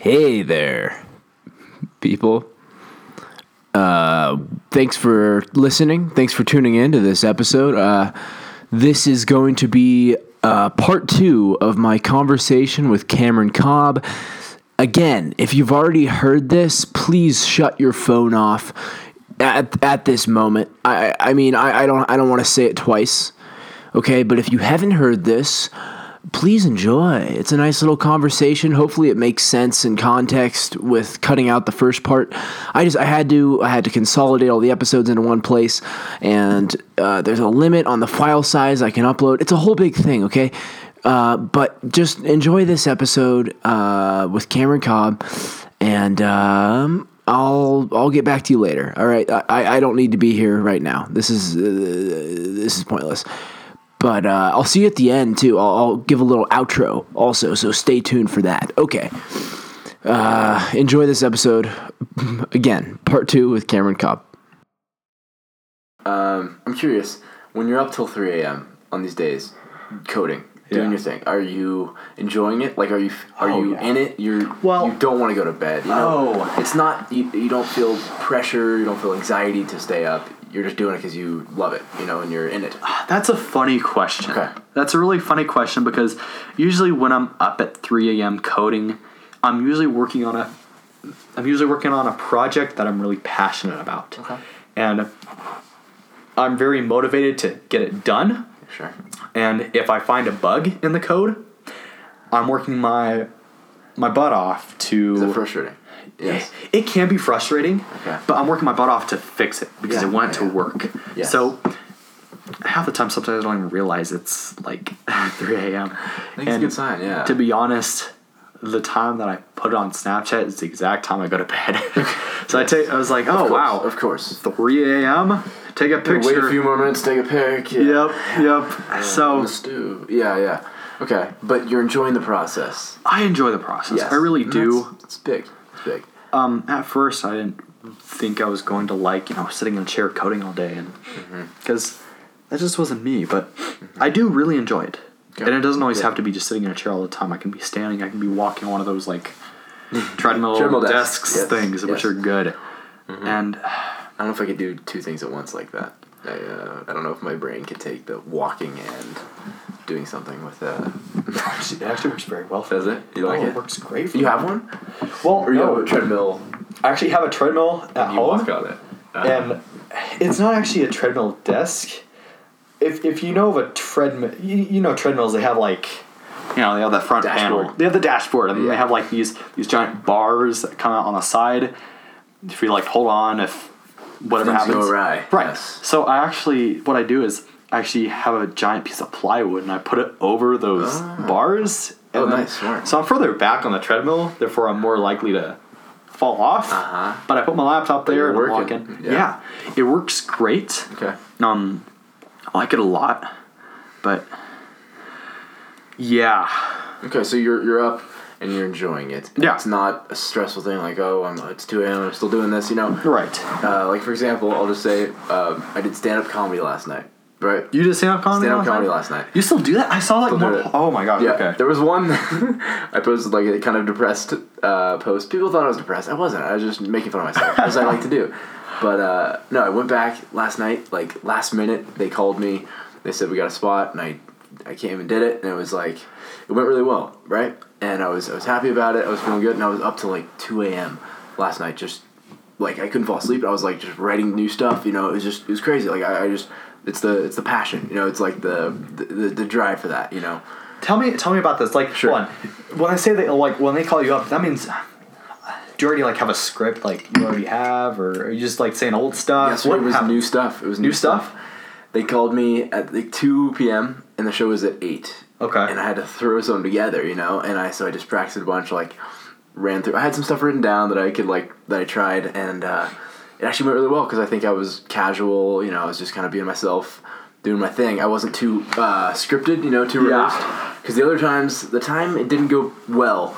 Hey there, people. Uh, thanks for listening. Thanks for tuning in to this episode. Uh, this is going to be uh, part two of my conversation with Cameron Cobb. Again, if you've already heard this, please shut your phone off at, at this moment. I, I mean, I, I don't I don't want to say it twice, okay? But if you haven't heard this, please enjoy. It's a nice little conversation. Hopefully, it makes sense in context with cutting out the first part. I just I had to I had to consolidate all the episodes into one place, and uh, there's a limit on the file size I can upload. It's a whole big thing. Okay. Uh, but just enjoy this episode uh, with Cameron Cobb, and um, I'll I'll get back to you later. All right, I, I don't need to be here right now. This is uh, this is pointless. But uh, I'll see you at the end too. I'll, I'll, give a little outro also, so stay tuned for that. Okay. Uh, enjoy this episode. Again, part two with Cameron Cobb. Um, I'm curious. When you're up till 3 a.m. on these days, coding, doing Yeah. your thing, are you enjoying it? Like, are you are Oh, you yeah. in it? You're Well- you don't want to go to bed. You know? Oh. it's not. You, you don't feel pressure. You don't feel anxiety to stay up. You're just doing it because you love it. You know, and you're in it. Ah, that's a funny question. Okay. That's a really funny question because usually when I'm up at 3 a.m. coding, I'm usually working on a I'm usually working on a project that I'm really passionate about. Okay. And I'm very motivated to get it done. Sure. And if I find a bug in the code, I'm working my my butt off to Is it frustrating? Yes. It can be frustrating, Okay. but I'm working my butt off to fix it because Yeah, I want it to work. Yes. So half the time, sometimes I don't even realize it's like 3 a.m. I think it's a good sign. Yeah. To be honest, the time that I put it on Snapchat is the exact time I go to bed. so I take, I was like, oh Of course, wow, Of course. 3 a.m. Take a picture. Wait a few more minutes, take a pic. Yeah. Yep, yep. so stew. Yeah, yeah. Okay, but you're enjoying the process. I enjoy the process. Yes. I really mm-hmm. do. that's- It's big. Um, at first, I didn't think I was going to like you know sitting in a chair coding all day, and Mm-hmm. because that just wasn't me. But I do really enjoy it, and it doesn't always Good. have to be just sitting in a chair all the time. I can be standing. I can be walking on one of those like treadmill, Treadmill desks, desks, yes, things, which yes. Mm-hmm. are good. And I don't know if I could do two things at once like that. I, uh, I don't know if my brain could take the walking and doing something with uh it actually works very well. Does it? You like oh, it? it works great. For You me. have one? Well, Or you no, have a treadmill I actually have a treadmill at you home. walk on it? Uh, and it's not actually a treadmill desk. If if you know of a treadmill, you, you know treadmills. They have like, you know, they have the front Dashboard. panel. They have the dashboard, and Yeah. they have like these these giant bars that come out on the side. If you like hold on, if whatever Things go happens, awry, right? yes. So I actually, what I do is actually have a giant piece of plywood, and I put it over those bars. Oh, then- nice, smart. So I'm further back on the treadmill, therefore I'm more likely to fall off. Uh-huh. But I put my laptop there and working. walking. Yeah. Yeah. it works great. Okay. Um, I like it a lot, but yeah, Okay, so you're you're up and you're enjoying it. Yeah. It's not a stressful thing like, oh, I'm it's two a.m. I'm still doing this. You know. right. Uh, like for example, I'll just say um, I did stand up comedy last night. Right. You did stand up comedy. Stand up last comedy night? last night. You still do that? I saw like Still do more. it. Oh my god. Yeah, Okay. there was one I posted like a kind of depressed uh, post. People thought I was depressed. I wasn't. I was just making fun of myself, as I like to do. But uh, no, I went back last night. Like last minute, they called me. They said we got a spot, and I I came and did it, and it was like it went really well, right? And I was I was happy about it. I was feeling good, and I was up till like two a.m. last night, just like I couldn't fall asleep. I was like just writing new stuff. You know, it was just it was crazy. Like I, I just it's the it's the passion. You know, it's like the the, the, drive for that. You know. Tell me, tell me about this. Like, Sure. one, when I say that, like, when they call you up, that means do you already like have a script, like you already have, or are you just like saying old stuff? Yesterday What was happened? new stuff. It was new, New stuff? They called me at like two p.m. and the show was at eight. Okay. And I had to throw some together, you know. And I so I just practiced a bunch, like ran through. I had some stuff written down that I could like that I tried, and uh, it actually went really well because I think I was casual. You know, I was just kind of being myself, doing my thing. I wasn't too uh, scripted, you know, too Yeah. rehearsed. Because the other times, the time it didn't go well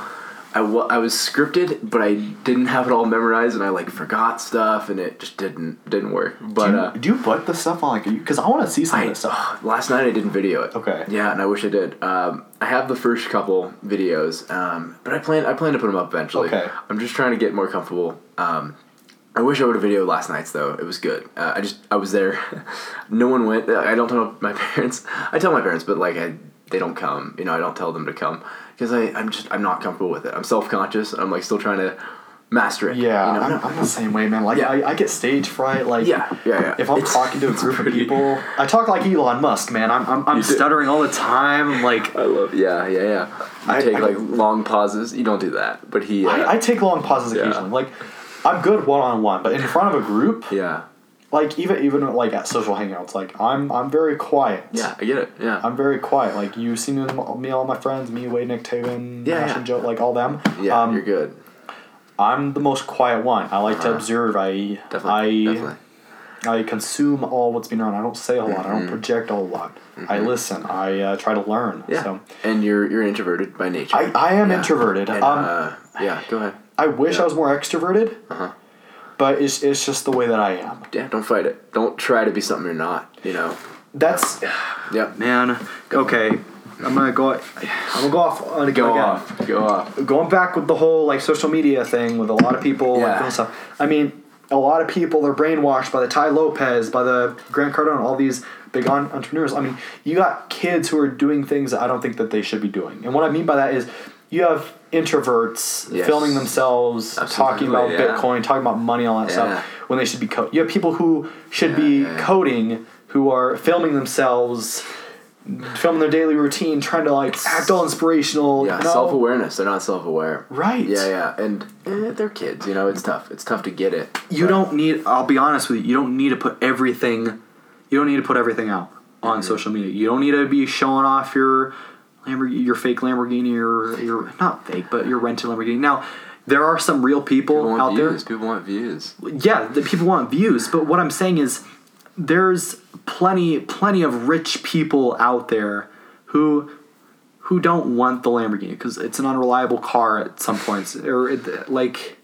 I, I was scripted, but I didn't have it all memorized, and I like forgot stuff, and it just didn't didn't work. But do, you, uh, do you put the stuff on like because I want to see some I, of this stuff. last night I didn't video it. Okay. Yeah, and I wish I did. Um, I have the first couple videos, um, but I plan I plan to put them up eventually. Okay. I'm just trying to get more comfortable. Um, I wish I would have videoed last night's though. It was good. Uh, I just I was there. no one went. I don't tell my parents. I tell my parents, but like I they don't come. You know, I don't tell them to come because I I'm just I'm not comfortable with it. I'm self conscious. I'm like still trying to master it. Yeah, you know? I'm, I'm the same way, man. Like Yeah. I, I get stage fright. Like Yeah, yeah, yeah. If I'm It's- talking to a group of people, I talk like Elon Musk, man. I'm I'm, I'm stuttering all the time. I'm like I love. Yeah, yeah, yeah. You I- take I- like long pauses. You don't do that, but he. Uh, I, I take long pauses Yeah. occasionally. Like I'm good one on one, but in front of a group, yeah. like even even like at social hangouts, like I'm I'm very quiet. Yeah, I get it. Yeah. I'm very quiet. Like you see me me, all my friends, me, Wade, Nick, Taven, Yeah, Ash yeah. and Joe, like all them. yeah, um, you're good. I'm the most quiet one. I like to Uh-huh. observe. I Definitely. I definitely. I consume all what's being around. I don't say a lot. I don't project a lot. I listen. I uh, try to learn. Mm-hmm. Yeah. So And you're you're introverted by nature. I, I am Yeah. introverted. And, um, uh, yeah. Go ahead. I wish yeah. I was more extroverted. Uh-huh. But it's, it's just the way that I am. Yeah. Don't fight it. Don't try to be something you're not. You know. That's Yep. man. Okay, I'm gonna go. I'm gonna go off on a Go again. off. Go off. Going back with the whole like social media thing with a lot of people like Yeah. doing stuff. I mean, a lot of people are brainwashed by the Tai Lopez, by the Grant Cardone, all these big on- entrepreneurs. I mean, you got kids who are doing things that I don't think that they should be doing. And what I mean by that is you have introverts Yes. filming themselves talking about yeah. Bitcoin, talking about money, all that Yeah. stuff when they should be coding. You have people who should be Yeah, yeah. coding who are filming themselves filming their daily routine trying to like act all inspirational Yeah. you know? Self awareness. They're not self aware. right Yeah. Yeah. And eh, they're kids. You know. It's tough. It's tough to get it. you But- don't need i'll be honest with you you don't need to put everything you don't need to put everything out on Mm-hmm. social media you don't need to be showing off your Lamborghini, your fake lamborghini your your not fake but your rented lamborghini now there are some real people, People want out views. People want views. yeah the people want views but what i'm saying is there's plenty plenty of rich people out there who who don't want the lamborghini because it's an unreliable car at some points or it, like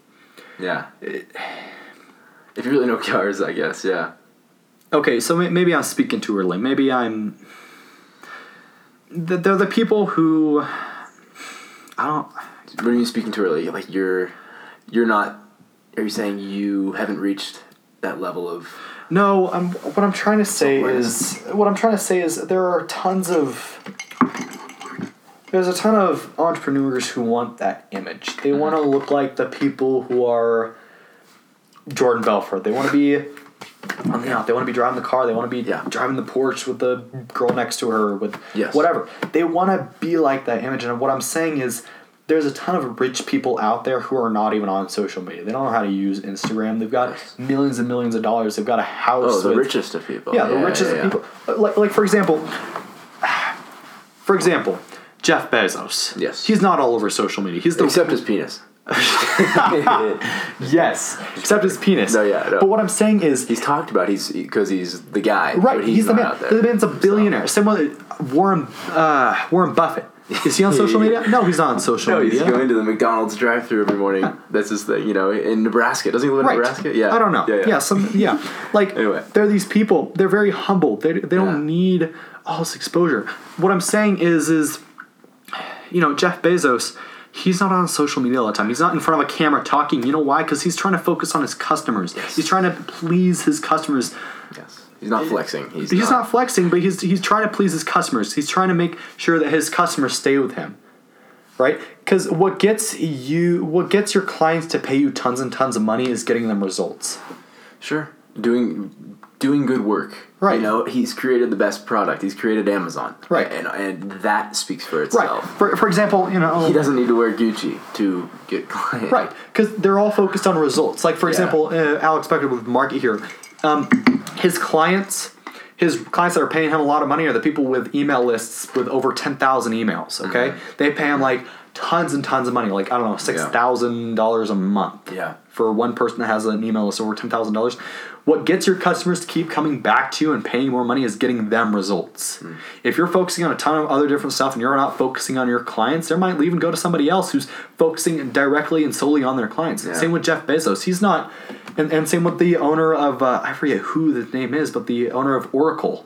Yeah. if you really know cars, I guess. Yeah. Okay, so maybe I'm speaking too early. Maybe I'm. Th- They're the people who. I don't. When are you speaking too early? Like you're, you're not. Are you saying you haven't reached that level of? No, I'm. What I'm trying to say is. What I'm trying to say is there are tons of. There's a ton of entrepreneurs who want that image. They mm-hmm. want to look like the people who are Jordan Belfort. They want to be on the out. They want to be driving the car. They want to be Yeah. driving the Porsche with the girl next to her with Yes. whatever. They want to be like that image. And what I'm saying is there's a ton of rich people out there who are not even on social media. They don't know how to use Instagram. They've got Yes. millions and millions of dollars. They've got a house. Oh, the with- richest of people. yeah, the richest yeah, of people. Like, like for example, for example, Jeff Bezos. Yes. he's not all over social media. He's the Except his penis. yes, except his penis. No, yeah, no. But what I'm saying is, He's talked about he's because he's the guy. right? but He's, the man. The man's a billionaire. Same way, Warren uh, Warren Buffett. Is he on social media? No, he's on social media. No, he's going to the McDonald's drive-through every morning. That's his thing, you know. In Nebraska, doesn't he live in Right. Nebraska? Yeah. I don't know. Yeah, yeah. some yeah. Like Anyway. they're these people. They're very humble. They, they don't Yeah. need all this exposure. What I'm saying is is you know, Jeff Bezos, he's not on social media all the time. He's not in front of a camera talking. You know why? Cuz he's trying to focus on his customers. Yes. He's trying to please his customers. Yes. He's not flexing. He's, He's not flexing, but he's he's trying to please his customers. He's trying to make sure that his customers stay with him. Right? Cuz what gets you what gets your clients to pay you tons and tons of money is getting them results. Sure. Doing doing good work. Right. You know, he's created the best product. He's created Amazon. Right. And and that speaks for itself. Right. For, for example, you know, He doesn't need to wear Gucci to get clients. right because they're all focused on results. Like for Yeah. example, uh, Alex Becker with Market Hero, um, his clients, his clients that are paying him a lot of money are the people with email lists with over ten thousand emails. Okay, Mm-hmm. they pay him like tons and tons of money, like I don't know, six thousand dollars a month. Yeah. For one person that has an email list over ten thousand dollars, what gets your customers to keep coming back to you and paying more money is getting them results. Hmm. If you're focusing on a ton of other different stuff and you're not focusing on your clients, they might even go to somebody else who's focusing directly and solely on their clients. Yeah. Same with Jeff Bezos. He's not, and, and same with the owner of uh, I forget who the name is, but the owner of Oracle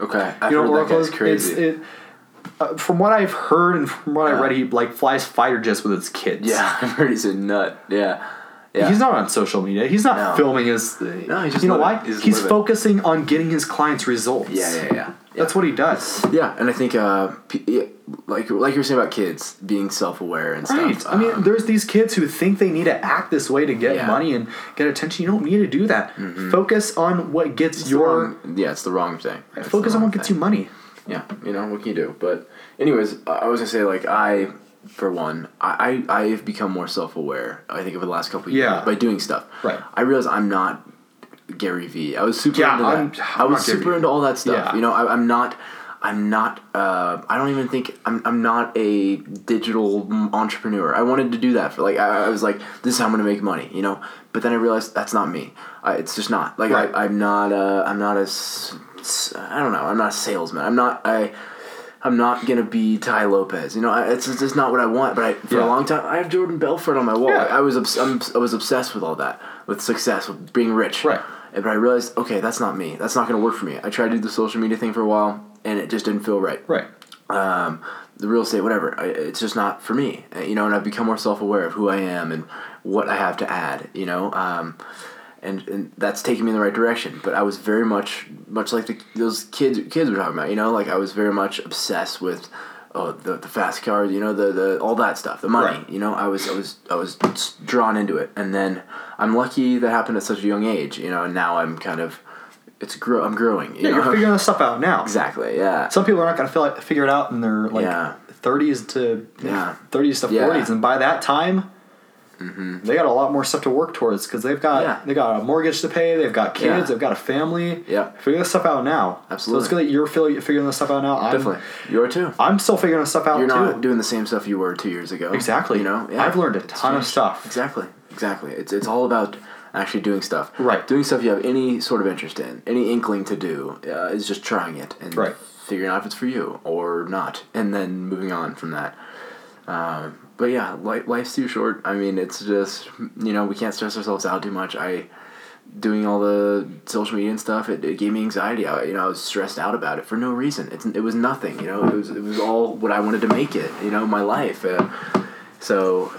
Okay, I've you know, heard Oracle is crazy. It's, it, uh, from what I've heard and from what I read, he like flies fighter jets with his kids. yeah, I've heard he's a nut. Yeah, yeah. He's not on social media. He's not No. filming his. No, he's just you know why? he's He's, focusing on getting his clients results. Yeah, yeah, yeah. That's what he does. Yeah, and I think uh, yeah, like like you were saying about kids being self aware and Right. stuff. I mean, um, there's these kids who think they need to act this way to get Yeah. Mm-hmm. money and get attention. You don't need to do that. Focus on what gets it's your. wrong- yeah, it's the wrong thing. It's Focus the on wrong what gets you money. Yeah, you know what can you do? But anyways, I I was gonna say like I, for one, I I I've become more self aware. I think over the last couple of Yeah. years by doing stuff. Right. I realize I'm not Gary Vee. I was super Yeah, into I'm- that. I'm I was not Gary super into all that stuff. Yeah. You know, I, I'm not. I'm not. Uh, I don't even think I'm. I'm not a digital entrepreneur. I wanted to do that for like. I, I was like, this is how I'm gonna make money. You know. But then I realized that's not me. I, it's just not. Like Right. I, I'm not. Uh, I'm not a. I don't know. I'm not a salesman. I'm not. I. I'm not gonna be Tai Lopez. You know, I, it's, it's just not what I want. But I, for Yeah. a long time, I have Jordan Belfort on my wall. Yeah. I, was obs- I'm, I was obsessed with all that, with success, with being rich. Right. And- But I realized, okay, that's not me. That's not gonna work for me. I tried to do the social media thing for a while, and it just didn't feel right. Right. Um, the real estate, whatever. I, it's just not for me. You know, and I've become more self aware of who I am and what I have to add. You know. Um, and, and that's taking me in the right direction. But I was very much, much like the, those kids kids were talking about. You know, like I was very much obsessed with, oh, the, the fast cars. You know, the, the all that stuff, the money. Right. You know, I was I was I was drawn into it, and then I'm lucky that happened at such a young age. You know, and now I'm kind of, it's grow. I'm growing. You Yeah, know? you're figuring this stuff out now. exactly. Yeah. Some people are not to feel like figure it out in their like Yeah. 30s to Yeah. 30s to Yeah. 40s, and by that time, they got a lot more stuff to work towards because they've got Yeah. they got a mortgage to pay, they've got kids, Yeah. they've got a family. Yeah. figure this stuff out now. Absolutely. So it's good that you're figuring this stuff out now. I'm, Definitely. You are too. I'm still figuring this stuff out You're too. not doing the same stuff you were two years ago. Exactly. You know, yeah. I've learned a ton of stuff. Exactly. Exactly. It's it's all about actually doing stuff. Right. Doing stuff you have any sort of interest in, any inkling to do, uh, is just trying it and Right. figuring out if it's for you or not, and then moving on from that. Um, but yeah, life, life's too short. I mean, it's just you know we can't stress ourselves out too much. I doing all the social media and stuff, it, it gave me anxiety. I, you know, I was stressed out about it for no reason. It's, it was nothing. You know, it was it was all what I wanted to make it. You know, my life. Uh, so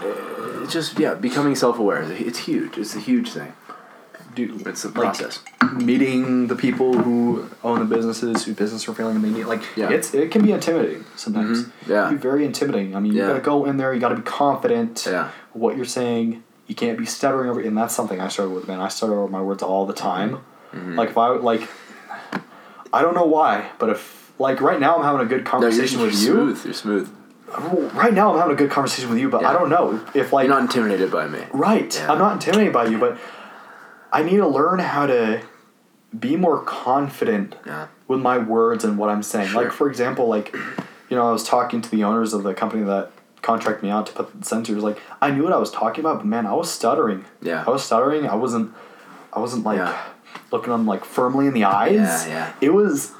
it's just yeah, becoming self aware. It's huge. It's a huge thing. Dude, It's a like, process. meeting the people who own the businesses whose business are failing and they need like Yeah. it's it can be intimidating sometimes. Mhm. Yeah. It can be very intimidating. I mean, you Yeah. got to go in there. You got to be confident. Yeah. What you're saying, you can't be stuttering over, and that's something I struggle with. Man, I stutter over my words all the time. Mm-hmm. Like if I like, I don't know why, but if like right now I'm having a good conversation No, you're, you're with you. smooth. You're smooth. Right now I'm having a good conversation with you, but I don't know if like You're not intimidated by me. Right. Yeah. I'm not intimidated by you, but I need to learn how to be more confident Yeah. with my words and what I'm saying. Sure. Like for example, like you know, I was talking to the owners of the company that contract me out to put the sensors. Like I knew what I was talking about, but man, I was stuttering. Yeah. I was stuttering. I wasn't. I wasn't like Yeah. looking them like firmly in the eyes. Yeah, yeah. It was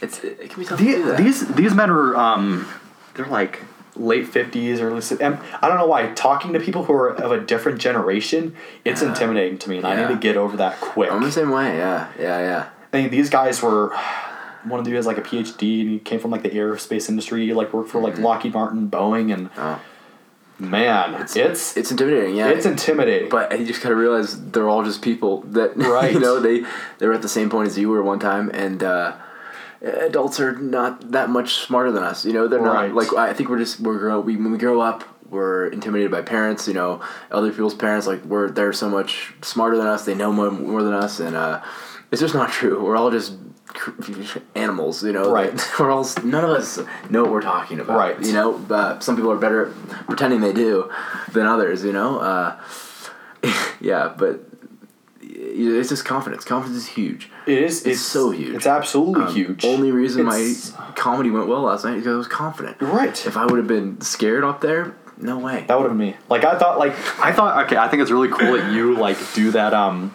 It's it, can be tough to the, that. these these men are um they're like late 50s early si- and i don't know why talking to people who are of a different generation it's Yeah. intimidating to me and i need to get over that quick I'm the same way. Yeah. Yeah. Yeah. I mean, these guys were one of the has like a phd and he came from like the aerospace industry he like worked for like lockheed martin boeing and Oh. man it's it's, It's intimidating. Yeah. it's intimidating But you just kind of realize they're all just people that Right. you know they they were at the same point as you were one time, and uh, adults are not that much smarter than us. You know, they're Right. not like I think we're just we're grow we when we grow up. We're intimidated by parents, you know, other people's parents. Like we're they're so much smarter than us. They know more, more than us, and uh, it's just not true. We're all just animals, you know. Right. We're all none of us know what we're talking about. Right. You know, uh, some people are better at pretending they do than others. You know. Uh, yeah, but it's just confidence. Confidence is huge. it is It's so huge. it's absolutely Um, huge Only reason It's- my comedy went well last night is because I was confident. right If I would have been scared up there, no way. That would have been me. Like I thought, like I thought. Okay, I think it's really cool that you like do that um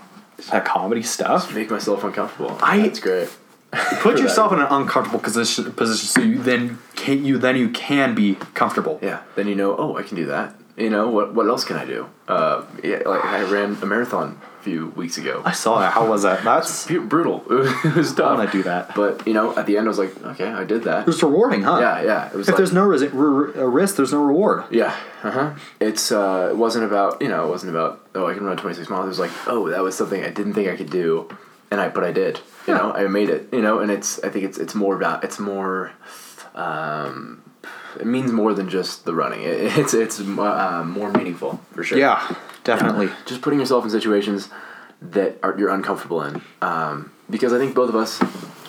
that comedy stuff. Make myself uncomfortable. I- That's great. Put yourself in an uncomfortable position position so you then can you then you can be comfortable. Yeah. Then you know, oh, I can do that. You know, what what else can I do? Uh, yeah, like I ran a marathon few weeks ago. I saw that. How was that? That's brutal. It was tough. I wanna do that. But you know, at the end, I was like, okay, I did that. It was rewarding, huh? Yeah, yeah. It was If like, there's no ris- re- a risk, there's no reward. Yeah, uh huh. It's uh, it wasn't about you know, it wasn't about oh, I can run twenty six miles. It was like oh, that was something I didn't think I could do, and I but I did. You Yeah. know, I made it. You know, and it's I think it's it's more about it's more, um, it means more than just the running. It, it's it's uh, more meaningful for sure. Yeah, definitely. just putting yourself in situations that are you're uncomfortable in. Um, because I think both of us,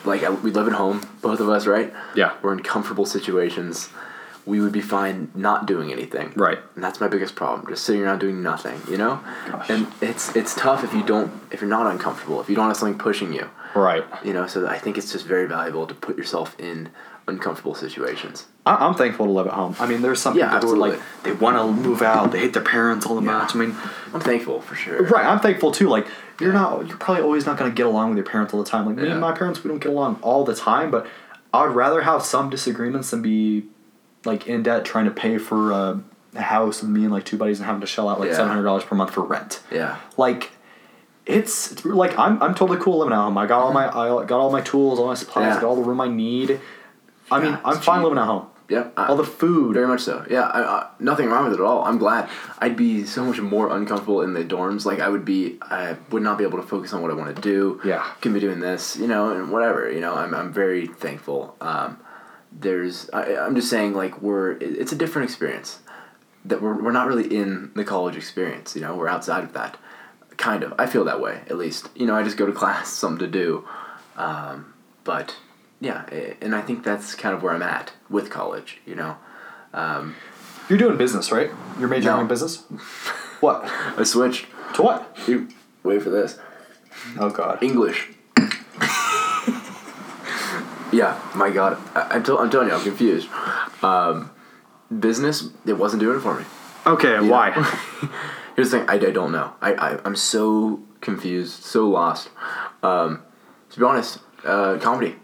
like we live at home, both of us, right? Yeah. We're in comfortable situations. We would be fine not doing anything. Right. And that's my biggest problem, just sitting around doing nothing, you know? Gosh. And it's it's tough if you don't if you're not uncomfortable, if you don't have something pushing you. Right. You know, so I think it's just very valuable to put yourself in uncomfortable situations. I- I'm thankful to live at home. I mean, there's some Yeah, people who are like they want to move out, they hate their parents all the Yeah. much. I mean, I'm thankful for sure. right? I'm thankful too. Like you're not, you're probably always not going to get along with your parents all the time. Like me Yeah. and my parents, we don't get along all the time, but I'd rather have some disagreements than be like in debt trying to pay for a, a house with me and like two buddies and having to shell out like seven hundred dollars per month for rent. Yeah. Like. It's, it's like I'm, I'm totally cool living at home. I got all my I got all my tools, all my supplies, Yeah. got all the room I need. I mean, Yeah, I'm fine cheap. living at home. Yeah. I- All the food, Very much so. Yeah, I, I, nothing wrong with it at all. I'm glad. I'd be so much more uncomfortable in the dorms. Like I would be, I would not be able to focus on what I want to do. Yeah. can be doing this, you know, and whatever. You know, I'm I'm very thankful. Um, there's, I, I'm just saying, like we're, it- it's a different experience. That we're we're not really in the college experience. You know, we're outside of that. Kind of. I feel that way at least. You know, I just go to class, something to do. Um, but yeah, and I think that's kind of where I'm at with college. You know. Um, You're doing business, right? You're majoring No. in business. What? I switched. To what? Dude, wait for this. Oh God. English. yeah, my God, I, I'm telling you, I'm confused. Um, business, it wasn't doing it for me. Okay, You why? Here's the thing, I, I don't know. I, I I'm so confused, so lost. Um, to be honest, uh, comedy.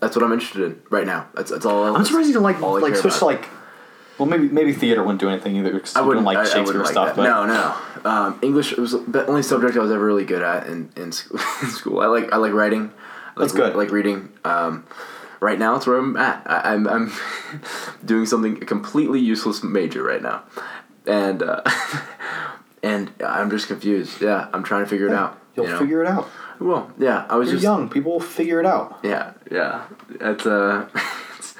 That's what I'm interested in right now. That's that's all. I'm surprised you didn't like like switch to like. Well, maybe maybe theater wouldn't do anything either. Because I wouldn't like I- I Shakespeare wouldn't like stuff. that. No, no. Um, English was the only subject I was ever really good at in, in, school. I like I like writing. I That's like, good. I like reading. Um, right now, it's where I'm at. I, I'm I'm doing something a completely useless major right now, and uh, and I'm just confused. Yeah, I'm trying to figure it out. you'll you know? figure it out. Well, yeah, I was You're just young. People will figure it out. yeah, yeah. It's uh, it's,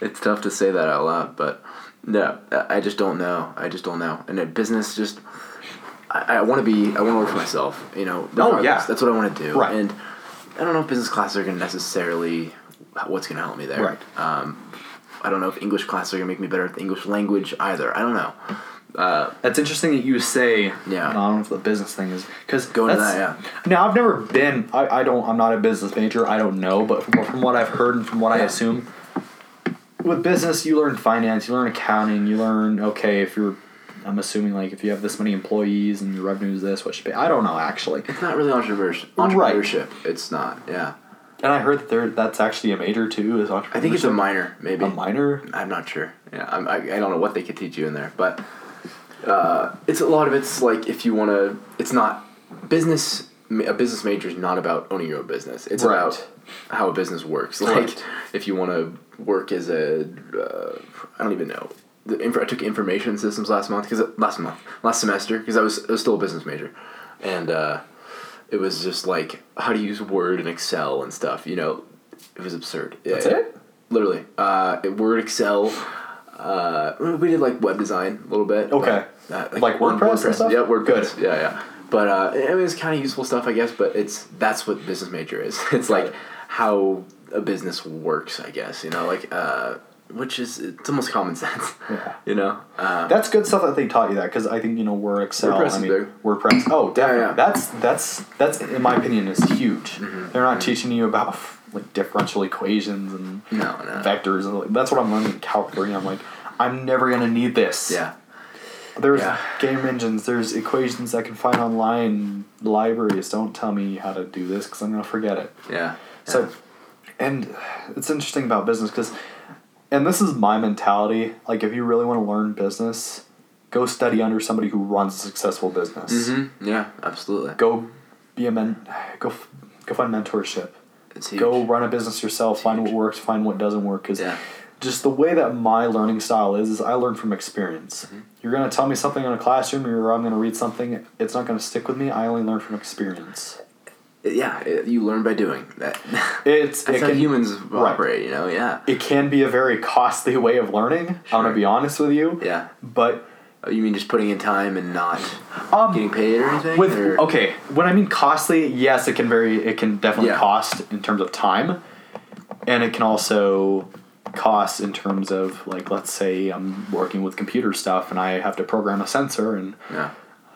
it's tough to say that out loud, but yeah, I just don't know. I just don't know. And business, just I, I want to be. I want to work for myself. You know. Oh, yeah. that's what I want to do. Right. And I don't know if business classes are going to necessarily what's going to help me there. Right. Um, I don't know if English classes are going to make me better at the English language either. I don't know. Uh, That's interesting that you say. Yeah. I don't know if the business thing is because Go into that, yeah. Now I've never been. I, I don't. I'm not a business major. I don't know, but from, from what I've heard and from what I assume, with business you learn finance, you learn accounting, you learn okay if you're. I'm assuming like if you have this many employees and your revenue is this, what should pay. I don't know actually. it's not really entrepreneurship. Right. Entrepreneurship. It's not. Yeah. And I heard that there that's actually a major too. Is entrepreneurship? I think it's a minor, maybe. A minor. I'm not sure. Yeah, I'm, I, I don't know what they could teach you in there, but uh, it's a lot of it's like if you want to. It's not business. A business major is not about owning your own business. It's Right. about how a business works. Like Right. if you want to work as a, uh, I don't even know. Inf- I took information systems last month because last month, last semester because I was I was still a business major, and uh, it was just like how to use Word and Excel and stuff. You know, it was absurd. Yeah, That's it? Literally, uh, Word, Excel. Uh, we did like web design a little bit. Okay. but, uh, Like on WordPress and stuff? Yeah, WordPress. Good. Yeah, yeah. But uh, I mean, it's kind of useful stuff, I guess. But it's that's what business major is. It's like it. how a business works, I guess. You know, like uh, which is it's almost common sense. Yeah. You know. Um, That's good stuff that they taught you that because I think you know Word, Excel. WordPress I mean. WordPress. Oh, definitely. yeah. That's that's that's in my opinion is huge. Mm-hmm. They're not teaching you about like differential equations and no, no. vectors and like, that's what I'm learning in Calc three. I'm like, I'm never gonna need this. Yeah. There's Yeah. game engines. There's equations I can find online. Libraries. Don't tell me how to do this because I'm gonna forget it. Yeah. So, and it's interesting about business because, and this is my mentality. Like, if you really want to learn business, go study under somebody who runs a successful business. hmm Yeah, absolutely. Go be a men. Go go find mentorship. It's huge. Go run a business yourself. Find what works. Find what doesn't work. Because Yeah. just the way that my learning style is, is I learn from experience. Mm-hmm. You're gonna tell me something in a classroom, or I'm gonna read something. It's not gonna stick with me. I only learn from experience. Yeah, it- you learn by doing that. It's That's it how can, humans right. operate, you know. Yeah. it can be a very costly way of learning. I'm gonna be honest with you. Yeah. But Oh, you mean just putting in time and not um, getting paid or anything? with or? okay, when I mean costly, yes, it can very it can definitely Yeah. cost in terms of time, and it can also cost in terms of like let's say I'm working with computer stuff and I have to program a sensor and Yeah.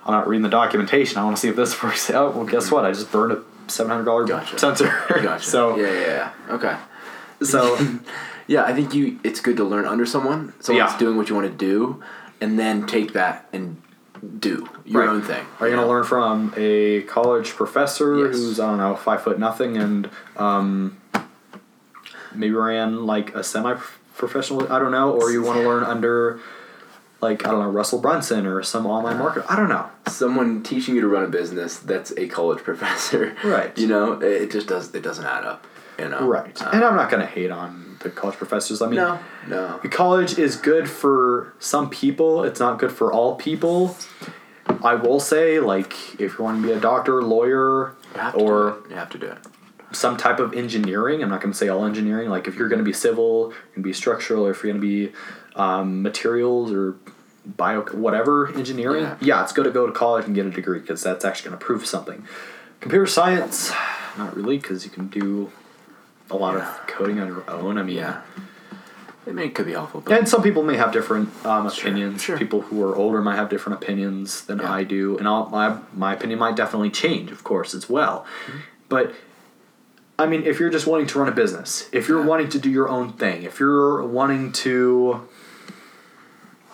I'm not reading the documentation. I want to see if this works out. Well, guess what? I just burned a seven hundred dollar Gotcha. sensor. Gotcha. so yeah, yeah, yeah. Okay. so Yeah, I think you. It's good to learn under someone. Someone's Yeah. doing what you want to do, and then take that and do your Right. own thing. Are you gonna learn from a college professor Yes. who's I don't know five foot nothing and um, maybe ran like a semi professional? I don't know. Or you want to learn under like I don't know Russell Brunson or some online market? I don't know. someone teaching you to run a business that's a college professor? Right. You know, it just does. It doesn't add up. You know. Right. Uh, and I'm not gonna hate on the college professors. I mean, no. No. college is good for some people. It's not good for all people. I will say, like, if you want to be a doctor, lawyer, or. You have to do it. some type of engineering. I'm not going to say all engineering. Like if you're going to be civil, you're going to be structural, or if you're going to be um, materials or bio, whatever engineering. Yeah. Yeah. it's good to go to college and get a degree because that's actually going to prove something. Computer science, not really, because you can do a lot Yeah. of coding on your own. I mean, Yeah. I mean, it could be helpful, but and some people may have different um, Sure, opinions. sure. People who are older might have different opinions than Yeah. I do, and I'll, my my opinion might definitely change, of course, as well. Mm-hmm. But I mean, if you're just wanting to run a business, if you're Yeah. wanting to do your own thing, if you're wanting to,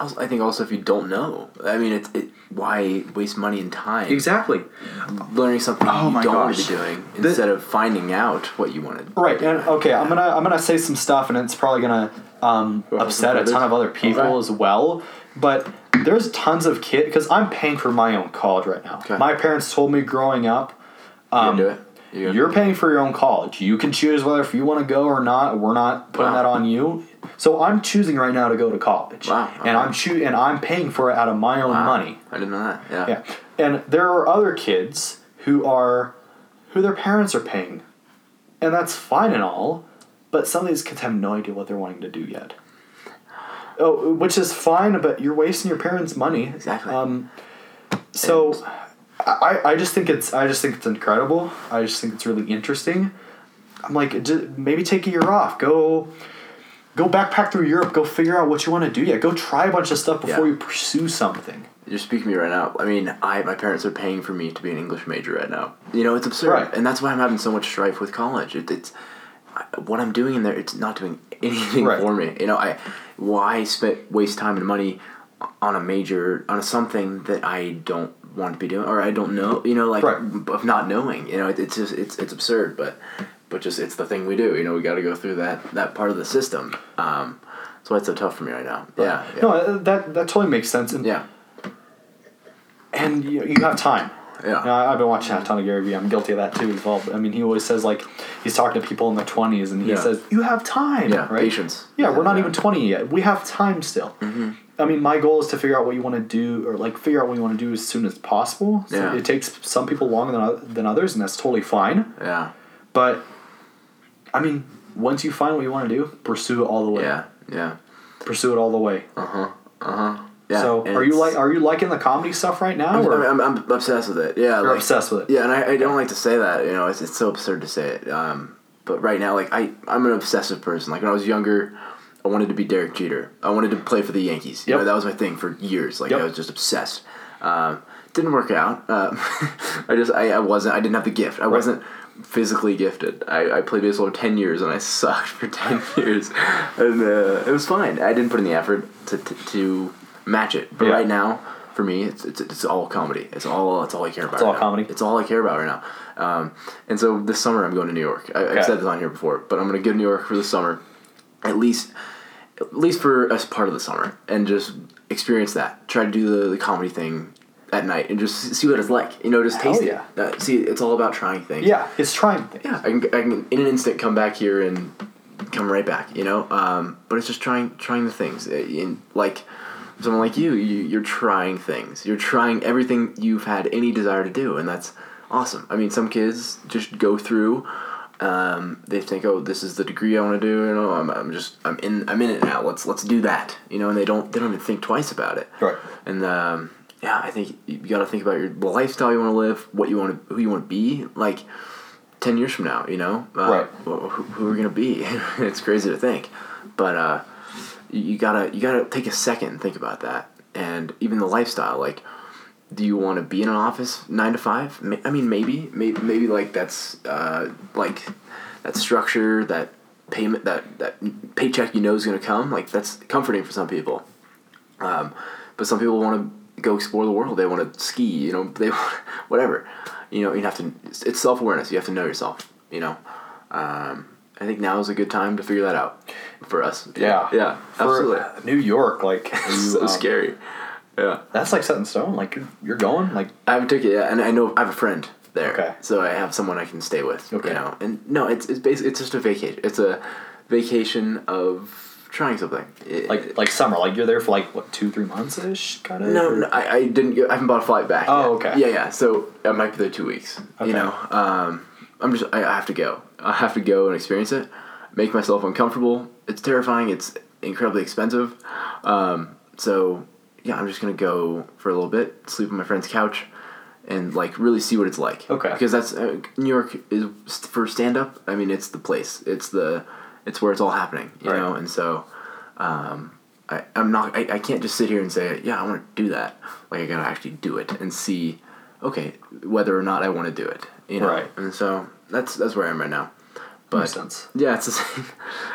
I think also if you don't know, I mean, it's it. Why waste money and time exactly learning something Oh you don't want to be doing The- instead of finding out what you wanted? right, and okay, I'm gonna I'm gonna say some stuff, and it's probably gonna um, upset a ton of other people Okay. as well. But there's tons of kids because I'm paying for my own college right now. Okay. My parents told me growing up. You Um, gonna do it? You gonna- You're paying for your own college. You can choose whether if you want to go or not. We're not putting Wow. that on you. So I'm choosing right now to go to college. Wow, And. I'm choo- and I'm paying for it out of my own Wow. money. I didn't know that. Yeah. Yeah. And there are other kids who are who their parents are paying. And that's fine and all, but some of these kids have no idea what they're wanting to do yet. Oh, which is fine, but you're wasting your parents' money. Exactly. Um, so, I, I just think it's I just think it's incredible. I just think it's really interesting. I'm like, maybe take a year off. Go, go backpack through Europe. Go figure out what you want to do. yet. go try a bunch of stuff before Yeah. you pursue something. You're speaking to me right now. I mean, I my parents are paying for me to be an English major right now. You know, it's absurd, Right. and that's why I'm having so much strife with college. It, it's what I'm doing in there. It's not doing anything Right. for me. You know, I why spend waste time and money on a major on something that I don't want to be doing or I don't know. You know, like Right. of not knowing. You know, it, it's just it's it's absurd, but but just it's the thing we do. You know, we got to go through that that part of the system. Um, that's why it's so tough for me right now. Yeah, yeah. No, uh, that that totally makes sense. And yeah. and you, you have time. Yeah. You know, I've been watching a ton of Gary Vee. I'm guilty of that too as well. But, I mean, he always says like he's talking to people in their 20s, and he Yeah. says you have time. Yeah, right? patience. Yeah, we're not Yeah. even 20 yet. We have time still. Mm-hmm. I mean, my goal is to figure out what you want to do, or like figure out what you want to do as soon as possible. So Yeah. it takes some people longer than than others, and that's totally fine. Yeah. But I mean, once you find what you want to do, pursue it all the way. Yeah. Yeah. Pursue it all the way. Uh huh. Uh huh. Yeah. so, are you like are you liking the comedy stuff right now, I'm, or I'm, I'm obsessed with it. Yeah. like, obsessed with it? Yeah, and I, I don't like to say that. You know, it's, it's so absurd to say it. Um, but right now, like I, I'm an obsessive person. Like when I was younger, I wanted to be Derek Jeter. I wanted to play for the Yankees. You Yep. know, that was my thing for years. Like Yep. I was just obsessed. Um, didn't work out. Um, I just I, I wasn't. I didn't have the gift. I wasn't physically gifted. I, I played baseball for ten years and I sucked for ten years, and uh, it was fine. I didn't put in the effort to to, to match it. But Yeah. right now, for me, it's, it's it's all comedy. It's all it's all I care about. It's all right now. comedy? It's all I care about right now. Um, and so this summer I'm going to New York. I, Okay. I've said this on here before, but I'm going to go to New York for the summer, at least at least for as part of the summer, and just experience that. Try to do the, the comedy thing at night and just see what it's like. You know, just taste yeah. it. Uh, see, it's all about trying things. Yeah, it's trying things. Yeah, I can, I can in an instant come back here and come right back, you know. Um, but it's just trying trying the things. Uh, In like someone like you, you, you're trying things. You're trying everything you've had any desire to do, and that's awesome. I mean, some kids just go through. Um, they think, oh, this is the degree I want to do. You know, I'm, I'm just I'm in I'm in it now. Let's let's do that. You know, and they don't they don't even think twice about it. Right. And um, yeah, I think you got to think about your the lifestyle you want to live, what you want to, who you want to be, like ten years from now. You know, uh, Right. wh- Who, who are gonna be? it's crazy to think, but uh, you gotta you gotta take a second and think about that, and even the lifestyle. Like, do you want to be in an office nine to five? I mean, maybe, maybe, maybe like that's uh, like that structure, that payment, that that paycheck you know is gonna come. Like that's comforting for some people. Um, but some people want to go explore the world. They want to ski. You know, they whatever. You know, you have to. It's self awareness. You have to know yourself. You know, um, I think now is a good time to figure that out for us. Yeah. yeah, For absolutely. New York, like are you, so um, scary. Yeah, That's like set in stone. Like you're, you're going. Like I have a ticket. Yeah, and I know I have a friend there. Okay. So I have someone I can stay with. Okay. You know, and no, it's it's basically it's just a vacation. It's a vacation of trying something. It- like like summer. Like you're there for like what two three months ish kind of. No, no I, I didn't. Go, I haven't bought a flight back. Oh, yet. okay. Yeah, yeah. So I might be there two weeks. Okay. You know, um, I'm just. I, I have to go. I have to go and experience it. Make myself uncomfortable. It's terrifying. It's incredibly expensive. Um, so yeah, I'm just gonna go for a little bit, sleep on my friend's couch, and like really see what it's like. Okay. Because that's uh, New York is for stand up. I mean, it's the place. It's the. It's where it's all happening. You Right. know, and so. Um, I, I'm not. I, I can't just sit here and say, yeah, I want to do that. Like I gotta actually do it and see, okay, whether or not I want to do it. You know. Right. And so that's that's where I am right now. But Makes sense. yeah, it's the same.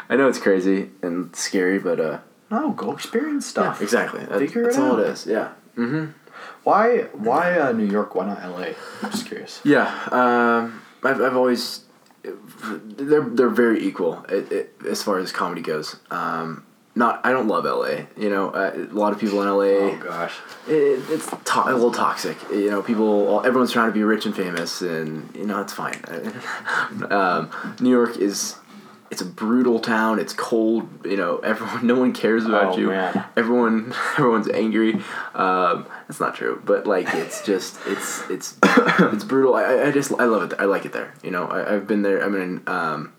I know it's crazy and scary, but uh, No, go experience stuff. Yeah, exactly. That- Figure it that's all it out. is. Yeah. Mm-hmm. Why why uh, New York? Why not L.A.? I'm just curious. Yeah. Um, I've I've always. They're they're very equal it, it, as far as comedy goes. Um, not I don't love LA. You know, uh, a lot of people in LA. Oh gosh. it, it's to- a little toxic. You know, people, everyone's trying to be rich and famous, and you know, it's fine. um, New York is, it's a brutal town. It's cold. You know, everyone, no one cares about Oh, you. man. Everyone, everyone's angry. Um, that's not true, but like, it's just, it's, it's, it's brutal. I, I- just, I love it. I like it there. You know, I, I've been there. I mean, um,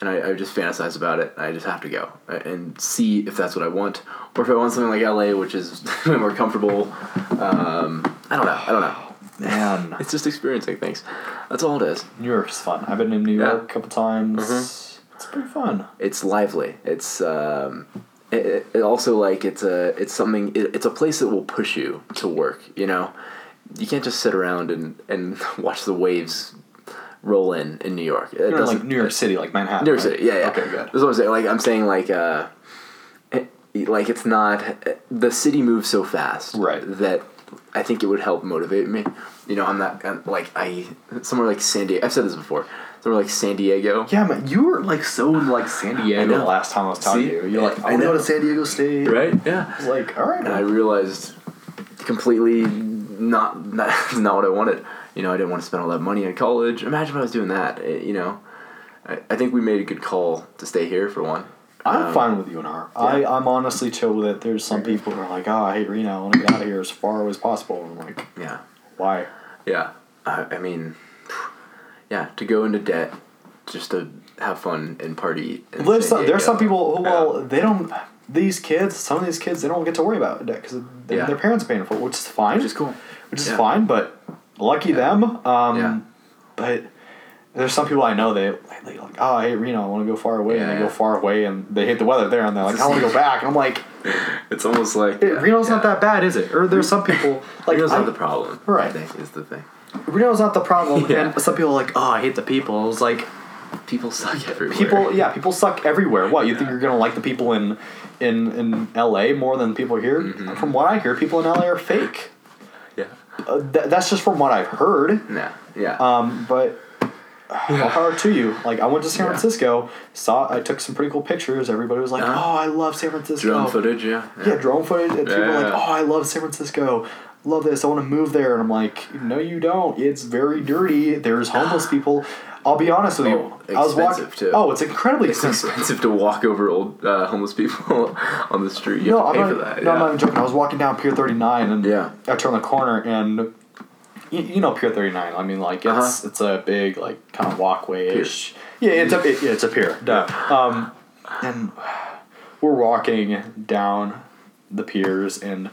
and I, I just fantasize about it. I just have to go uh, and see if that's what I want, or if I want something like LA, which is more comfortable. Um, I don't know. I don't know. Man, It's just experiencing things. That's all it is. New York's fun. I've been in New Yeah. Mm-hmm. York a couple times. It's pretty fun. It's lively. It's um, it, it- also like it's a it's something. It, it's a place that will push you to work. You know, you can't just sit around and and watch the waves roll in in New York. It You're like New York City, like Manhattan. New York right? City, yeah, yeah. Okay, good. That's what I'm saying. Like I'm saying, like uh, it, like it's not the city moves so fast, Right. That I think it would help motivate me. You know, I'm not I'm, like I somewhere like San Diego. I've said this before. Somewhere like San Diego. Yeah, man, you were like so like San Diego the last time I was talking See? to you. You're like, I I know. go to San Diego State. Right. Yeah. I was like, all right. And I realized completely not not not what I wanted. You know, I didn't want to spend all that money on college. Imagine if I was doing that. eh, You know, I, I think we made a good call to stay here for one. I'm Um, fine with you and I'm honestly chill with it. There's some people who are like, oh, I hate Reno. I want to get out of here as far away as possible. And I'm like, Yeah. why? Yeah, I, I mean, yeah, to go into debt just to have fun and party. San some, there's some people who, well, they don't, these kids, some of these kids, they don't get to worry about debt because Yeah. their parents are paying for it, which is fine. which is cool. Which is Yeah. fine, but lucky them. Um, Yeah. But there's some people I know, they, they like, oh, I hate Reno. I want to go far away. And they go far away and they hate the weather there. And they're like, I want to go back. And I'm like, It's almost like "Hey, Reno's not that bad, is it? Or there's some people, like, Reno's I- not the problem. Right. Is the thing. Reno's not the problem. Yeah. And some people are like, oh, I hate the people. I was like, People suck everywhere. people yeah people suck everywhere what you think you're gonna like the people in in in la more than people here Mm-hmm. from what i hear people in la are fake Yeah. uh, th- that's just from what i've heard Yeah, Yeah. um but all power to you like i went to san Yeah. francisco saw i took some pretty cool pictures everybody was like Uh-huh. oh i love san francisco Drone footage. Yeah. yeah drone footage and people were like oh i love san francisco love this i want to move there and i'm like no you don't it's very dirty there's homeless people i'll be honest with you Oh, i was walking expensive, too. oh it's incredibly It's expensive expensive to walk over old uh, homeless people on the street. You No, have to I'm pay not, for that. no, yeah. I'm not even joking. I was walking down Pier 39 and Yeah. I turned the corner and you, you know Pier 39. I mean, like it's Uh-huh. it's a big like kind of walkway ish. Yeah, it's a it, yeah, it's a pier. Duh. Um, and we're walking down the piers and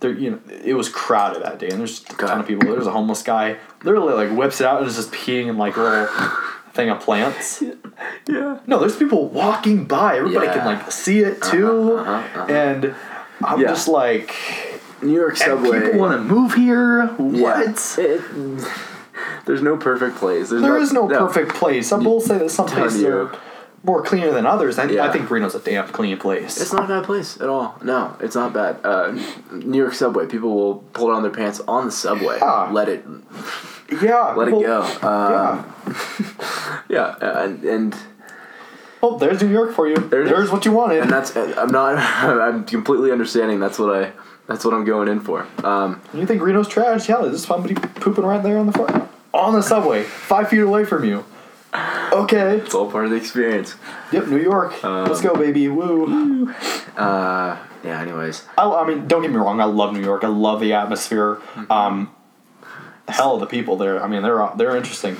there you know it was crowded that day and there's a ton of people. There's a homeless guy literally like whips it out and is just peeing in like a little thing of plants. Yeah. No, there's people walking by. Everybody can like see it too, Uh-huh, uh-huh, uh-huh. and I'm Yeah. just like, New York subway. and people want to move here. Yeah. What? It- there's no perfect place. There's There no, is no, perfect place. Some will say that some places are more cleaner than others. I Yeah. think Reno's a damn clean place. It's not a bad place at all. No, it's not bad. Uh, New York subway. People will pull down their pants on the subway. Ah. Let it. yeah, Let people- it go. Uh, yeah. yeah, and and Oh, there's New York for you. There there's what you wanted. and that's. I'm not. I'm completely understanding. That's what I. That's what I'm going in for. Um, you think Reno's trash? Yeah, there's somebody pooping right there on the floor. On the subway, five feet away from you. Okay. it's all part of the experience. Yep, New York. Um, Let's go, baby. Woo. Uh, yeah. Anyways, I, I mean, don't get me wrong. I love New York. I love the atmosphere. Mm-hmm. Um, hell, the people there. I mean, they're they're interesting.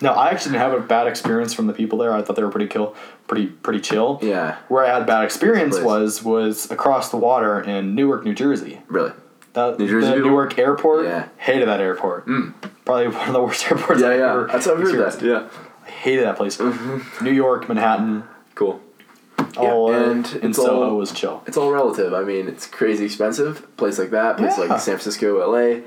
No, I actually didn't have a bad experience from the people there. I thought they were pretty kill, pretty pretty chill. yeah. Where I had a bad experience was was across the water in Newark, New Jersey. Really. The, New Jersey the people? Newark airport. Yeah. Hated that airport. Probably one of the worst airports Yeah, I've yeah. ever That's how I've heard that. Yeah. I hated that place. Mm-hmm. New York, Manhattan, Cool. all Yeah, and and Soho all- was chill. It's all relative. I mean, it's crazy expensive. Place like that, place Yeah. like San Francisco, LA.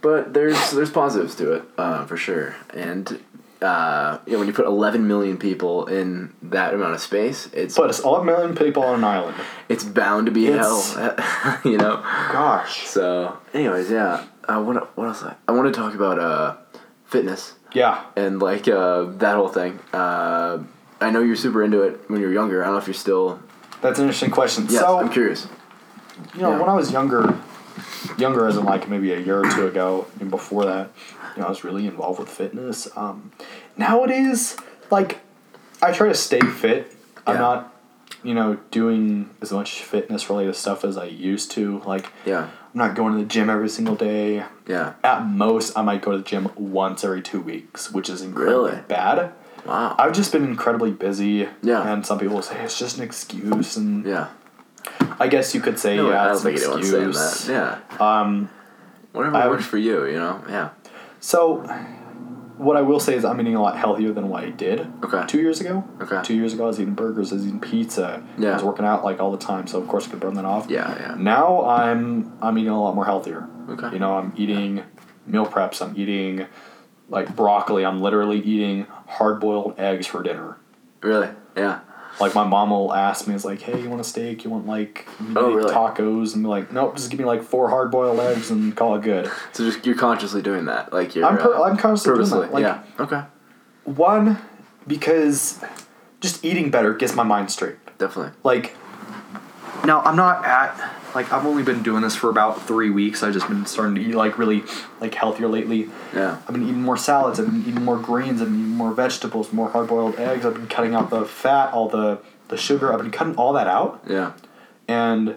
But there's there's positives to it uh, for sure. And uh, you know, when you put 11 million people in that amount of space, it's But it's 11 million people on an island. it's bound to be It's- hell. you know. Gosh. So, anyways, yeah. Uh, what what else? I, I want to talk about uh, fitness Yeah. and like uh, that whole thing. Uh, I know you're super into it when you were younger. I don't know if you're still. That's an interesting question. Yes, so, I'm curious. you know, yeah. when I was younger, younger as in like maybe a year or two ago, and before that, you know, I was really involved with fitness. Um, nowadays, like, I try to stay fit. Yeah. I'm not, you know, doing as much fitness related stuff as I used to. Like, Yeah. I'm not going to the gym every single day. Yeah. At most, I might go to the gym once every two weeks, which is incredibly Really? bad. Wow. I've just been incredibly busy. Yeah. And some people say it's just an excuse, and yeah. I guess you could say No, yeah, I don't it's an think saying excuse. that. Yeah. Um, Whatever I- works for you, you know? Yeah. So what I will say is I'm eating a lot healthier than what I did. Okay. Two years ago. Okay. Two years ago, I was eating burgers. I was eating pizza. I was working out like all the time, so of course I could burn that off. Yeah, yeah. Now I'm I'm eating a lot more healthier. Okay. You know, I'm eating meal preps. I'm eating like broccoli. I'm literally eating hard boiled eggs for dinner. Really? Yeah. Like my mom will ask me, "Is like, hey, you want a steak? You want like Oh, really? tacos?" And be like, "Nope, just give me like four hard boiled eggs and call it good." So just you're consciously doing that, like you're. I'm per- uh, I'm doing purposely. that. Like, yeah. Okay. One, because just eating better gets my mind straight. Definitely. Like, now I'm not at like I've only been doing this for about three weeks. I've just been starting to eat like really like healthier lately. Yeah. I've been eating more salads. I've been eating more greens. I've been eating more vegetables, more hard boiled eggs. I've been cutting out the fat, all the the sugar. I've been cutting all that out, Yeah. and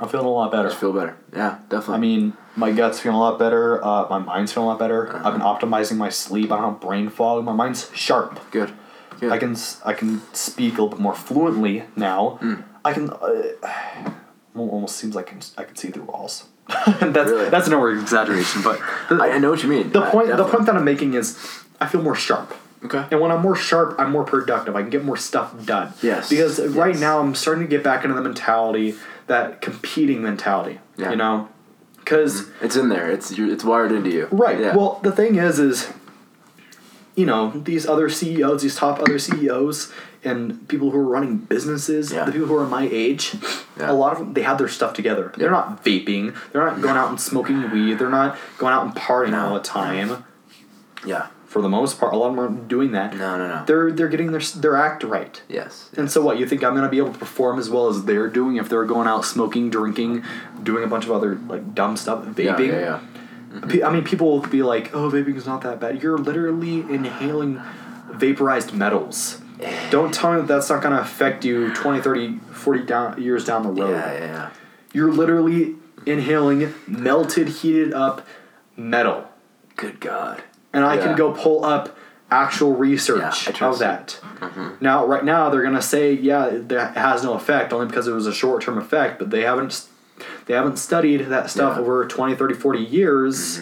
I'm feeling a lot better. Just feel better. Yeah. Definitely. I mean, my gut's feeling a lot better. Uh, my mind's feeling a lot better. Uh-huh. I've been optimizing my sleep. I don't have brain fog. My mind's sharp. good. Good. I can I can speak a little bit more fluently now. Hmm. I can. Uh, almost seems like I can, see through walls. that's Really? that's an over exaggeration, but the, I, I know what you mean. the I- point the point that I'm making is I feel more sharp. Okay. And when I'm more sharp, I'm more productive. I can get more stuff done. Yes, Because right now I'm starting to get back into the mentality, that competing mentality. Yeah. You know, because mm-hmm. It's in there. It's it's wired into you. Right. Yeah. Well, the thing is, is you know these other CEOs, these top other CEOs, and people who are running businesses, Yeah. the people who are my age, Yeah. a lot of them they have their stuff together. They're not vaping. They're not going out and smoking weed. They're not going out and partying No. all the time. Yeah. For the most part, a lot of them aren't doing that. No, no, no. They're they're getting their their act right. yes. And so what? You think I'm gonna be able to perform as well as they're doing if they're going out smoking, drinking, doing a bunch of other like dumb stuff, vaping? yeah, yeah. Pe- I mean, people will be like, "Oh, vaping is not that bad." You're literally inhaling vaporized metals. Don't tell me that that's not gonna affect you 20, 30, 40 down, years down the road. Yeah, yeah, yeah. You're literally inhaling melted, heated up metal. Good God. and I Yeah. can go pull up actual research I of that. Mm-hmm. Now, right now, they're gonna say, yeah, that has no effect only because it was a short term effect, but they haven't they haven't studied that stuff Yeah. Mm-hmm. over 20, 30, 40 years.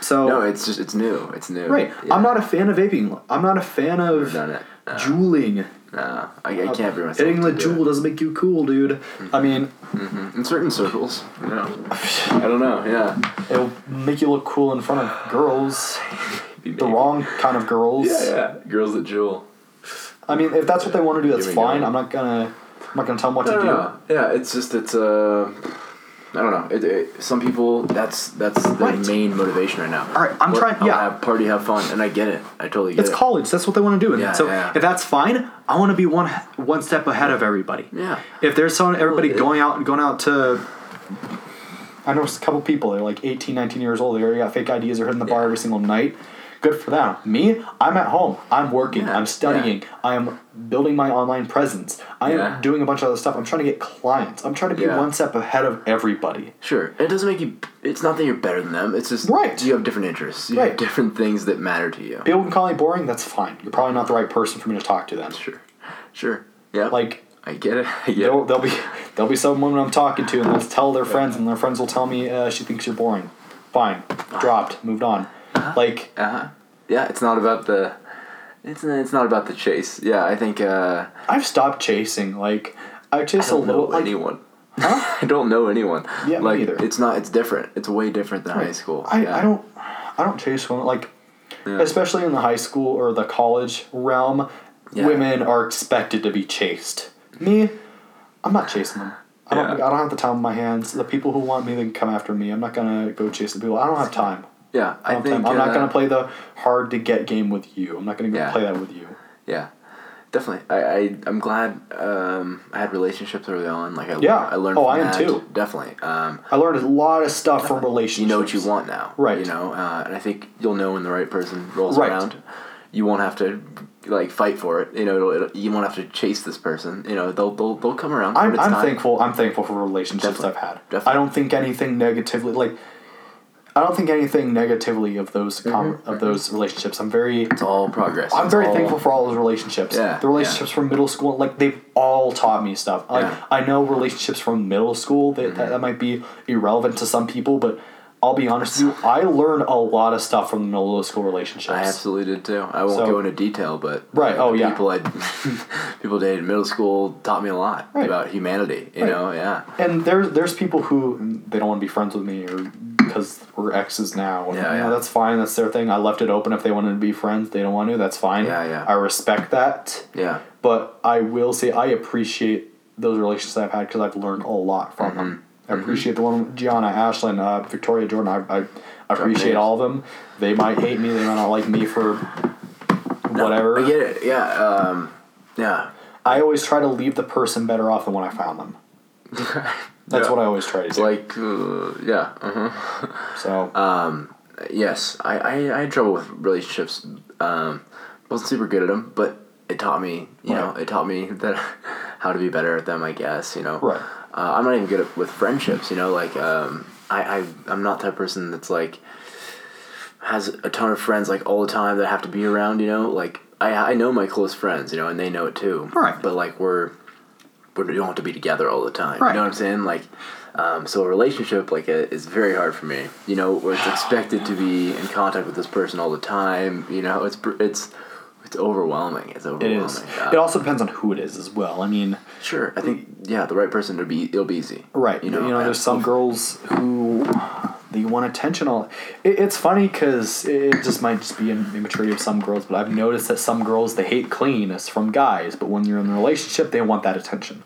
So No, it's just it's new. It's new. right, Yeah. I'm not a fan of vaping. I'm not a fan Never of done it. No, I, I uh, can't bring myself. Hitting the to do Juul it. doesn't make you cool, dude. I mean, mm-hmm. in certain circles. You know. I don't know. Yeah. it'll make you look cool in front of girls, the wrong kind of girls. Yeah, yeah. Girls that Juul. I mean, if that's what they want to do, that's Here we go. fine. I'm not gonna, I'm not gonna tell them what to do. Yeah, it's just it's uh, I don't know. It, it, some people that's that's the Right. main motivation right now. All right, I'm What- trying- I'll yeah. have party, have fun, and I get it. I totally get It's it. It's college. That's what they want to do. And Yeah, so yeah. if that's fine, I want to be one one step ahead of everybody. Yeah. If there's someone, everybody Well, going out and going out to. I know a couple people. They're like 18, 19 years old. They already got fake IDs. They're hitting the bar every single night. Good for them. Me, I'm at home. I'm working. Yeah, I'm studying. I am building my online presence. I am Yeah. doing a bunch of other stuff. I'm trying to get clients. I'm trying to be Yeah. one step ahead of everybody. Sure. It doesn't make you. It's not that you're better than them. It's just Right. You have different interests. You Right. have different things that matter to you. People can call me boring. That's fine. You're probably not the right person for me to talk to then. Sure. Sure. Yeah. Like I get it. I get There'll, be there'll be someone I'm talking to, and they'll tell their friends, and their friends will tell me uh, she thinks you're boring. Fine, dropped, moved on. Like Uh huh. Yeah. It's not about the. It's it's not about the chase. Yeah. I think. uh I've stopped chasing. Like I I chase a little. know Like, anyone. Huh? I don't know anyone. Yeah, me like neither. it's not. It's different. It's way different than high school. I, yeah. I don't I don't chase women like Yeah. especially in the high school or the college realm. Yeah. Women are expected to be chased. Me, I'm not chasing them. I don't. I don't have the time in my hands. The people who want me, they can come after me. I'm not gonna go chase the people. I don't have time. Yeah. I, I don't have think. I'm not uh, gonna play the hard to get game with you. I'm not gonna go Yeah. play that with you. Yeah, definitely. I, I I'm glad um, I had relationships early on. Like I Yeah. I learned. Oh, I am that. too. Definitely. Um, I learned a lot of stuff from relationships. you know what you want now, Right. You know, uh, and I think you'll know when the right person rolls Right. around. You won't have to like fight for it. You know, it'll, it'll, you won't have to chase this person. You know, they'll they'll, they'll come around. I'm, I'm thankful. I'm thankful for relationships Definitely. I've had. Definitely. I don't think anything negatively like. I don't think anything negatively of those mm-hmm. com- of mm-hmm. those relationships. I'm very It's all progress. I'm It's very all- thankful for all those relationships. Yeah, the relationships from middle school, like they've all taught me stuff. Like Yeah. I know relationships from middle school that, that mm-hmm. that might be irrelevant to some people, but I'll be honest with you, I learned a lot of stuff from the middle school relationships. I absolutely did too. I won't So- go into detail, but Right, oh, yeah. people I people dated in middle school taught me a lot Right. about humanity. You Right. know, yeah, and there's there's people who they don't want to be friends with me or because we're exes now. And, Yeah, know, yeah. that's fine. That's their thing. I left it open if they wanted to be friends. They don't want to. That's fine. Yeah, yeah. I respect that. yeah. But I will say I appreciate those relationships I've had because I've learned a lot from them. Mm-hmm. I appreciate the one with Gianna, Ashlyn, uh, Victoria, Jordan. I, I appreciate all of them. They might hate me. They might not like me for whatever. I get it. Yeah, um, yeah. I always try to leave the person better off than when I found them. That's Yeah. what I always try to do. like, uh, yeah, uh-huh. so Um, yes, I, I, I had trouble with relationships. Um, wasn't super good at them, but it taught me, you know, it taught me that how to be better at them. I guess, you know. Right. Uh, I'm not even good at with friendships. You know, like um, I, I I'm not that person that's like has a ton of friends like all the time that I have to be around. You know, like I I know my close friends. You know, and they know it too. Right. But like we're we don't have to be together all the time. Right. You know what I'm saying? Like, um, so a relationship like uh, is very hard for me. You know, where it's expected to be in contact with this person all the time. You know, it's it's it's overwhelming. It's overwhelming. is. Uh, It also depends on who it is as well. I mean, sure, I think yeah, the right person to be it'll be easy. right? You know, you know there's some girls who they want attention all it, it's funny because it just might just be an immaturity of some girls but i've noticed that some girls they hate cleanliness from guys but when you're in a relationship they want that attention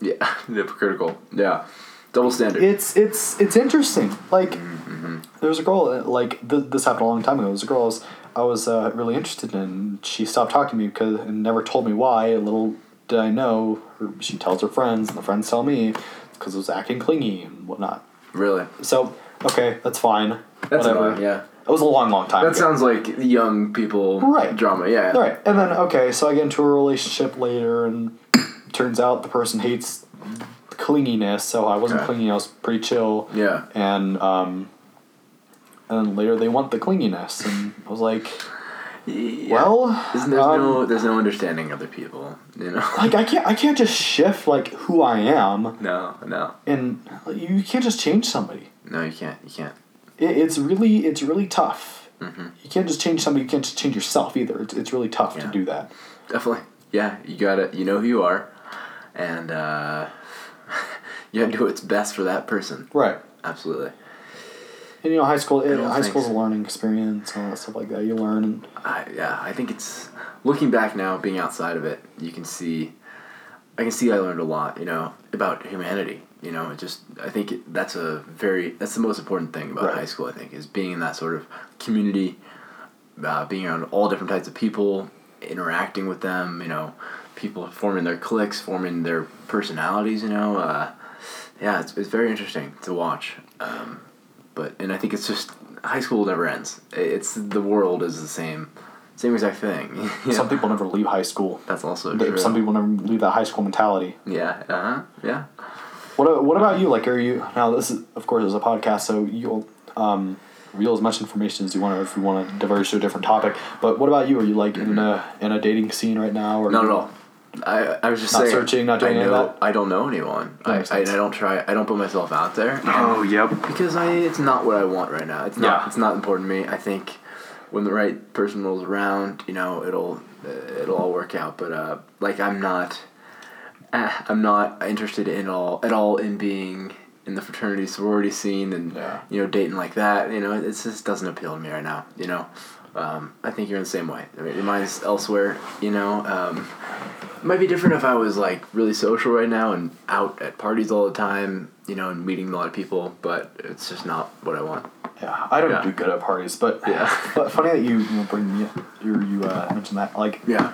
Yeah, hypocritical. Yeah, double standard. it's it's it's interesting like Mm-hmm. there was a girl like th- this happened a long time ago there was a girl I was, I was uh, really interested in she stopped talking to me because and never told me why little did i know her, she tells her friends and the friends tell me because it was acting clingy and whatnot really, so okay that's fine that's whatever annoying, Yeah, it was a long long time that ago. sounds like young people Right. drama. Yeah, Right. and then okay, so I get into a relationship later, and turns out the person hates clinginess, so I wasn't Okay. clingy. I was pretty chill. Yeah. And um, and then later they want the clinginess, and I was like, Yeah. well, There's, there's um, no there's no understanding other people. You know. like I can't I can't just shift like who I am, No, no, and you can't just change somebody. no. You can't. You can't. It, it's really it's really tough. Mhm. You can't just change somebody. You can't just change yourself either. It's, it's really tough to do that. Definitely. Yeah, you gotta. You know who you are, and uh, you have to do what's best for that person. Right. Absolutely. And you know, high school, don't high school's a learning experience and all that stuff like that. You learn, and I, yeah, I think it's looking back now, being outside of it, you can see. I can see I learned a lot, you know, about humanity. You know, it just I think it, that's a very that's the most important thing about Right. high school. I think is being in that sort of community, uh, being around all different types of people, interacting with them. You know, people forming their cliques, forming their personalities. You know, uh, yeah, it's, it's very interesting to watch. Um, but and I think it's just high school never ends. It's the world is the same, same exact thing. You some people never leave high school. That's also true. Some people never leave that high school mentality. Yeah. Uh huh. Yeah. What What about you? Like, are you now? This is, of course, is a podcast, so you'll um, reveal as much information as you want, if you want to diverge to a different topic. But what about you? Are you like in a in a dating scene right now, or Not at all. I, I was just Not saying. searching, not doing I any of know, that? I don't know anyone. I, I, I don't try. I don't put myself out there. Oh, yep. because I it's not what I want right now. It's not Yeah. it's not important to me. I think when the right person rolls around, you know, it'll it'll all work out. But uh, like I'm not, uh, I'm not interested in all at all in being in the fraternity sorority scene and Yeah. you know dating like that. You know, it just doesn't appeal to me right now. You know, um, I think you're in the same way. I mean, mine's elsewhere. You know. Um, it might be different if I was like really social right now and out at parties all the time, you know, and meeting a lot of people, but it's just not what I want. yeah, I don't Yeah. do good at parties, but Yeah. But funny that you you bring me you you uh, mentioned that. Like, Yeah.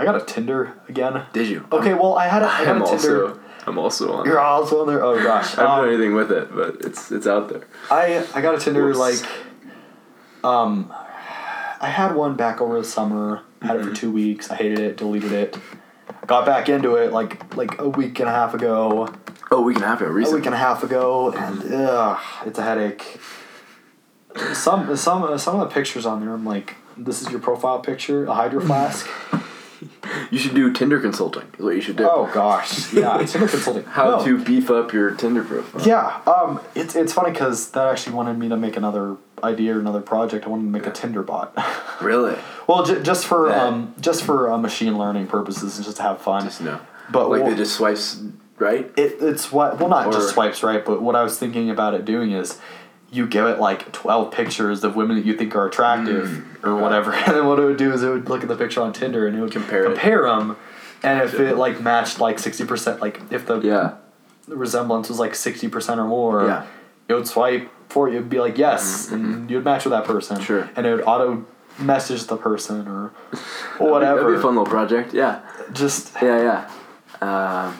I got a Tinder again. Did you? Okay, well, I had a, I got I'm a Tinder. also I'm also on. You're also on there. Oh gosh, I don't Um, done anything with it, but it's it's out there. I I got a Tinder Whoops. like, um, I had one back over the summer. Had it for two weeks. I hated it. Deleted it. Got back into it like like a week and a half ago. Oh, we can have it A recently. A week and a half ago, and ugh, it's a headache. Some some some of the pictures on there, I'm like, this is your profile picture, a hydro flask. You should do Tinder consulting. Is what you should do. oh gosh, yeah, Tinder consulting. How No. to beef up your Tinder profile. Yeah, um, it's it's funny because that actually wanted me to make another idea or another project. I wanted to make a Tinder bot. Really? well, j- just for That- um, just for uh, machine learning purposes and just to have fun. Just no. But like well- they just swipes right. it, it's what well not just swipes right, but what I was thinking about it doing is you give it like twelve pictures of women that you think are attractive Mm. or whatever, and then what it would do is it would look at the picture on Tinder and it would Compare it. compare them, and if it like matched like sixty percent, like if the Yeah. resemblance was like sixty percent or more, Yeah. it would swipe for you. It'd be like yes, and you'd match with that person. Mm-hmm, Sure. and it would auto message the person or That'd be- whatever. That'd be a fun little project. Yeah. Just Yeah, yeah. Um,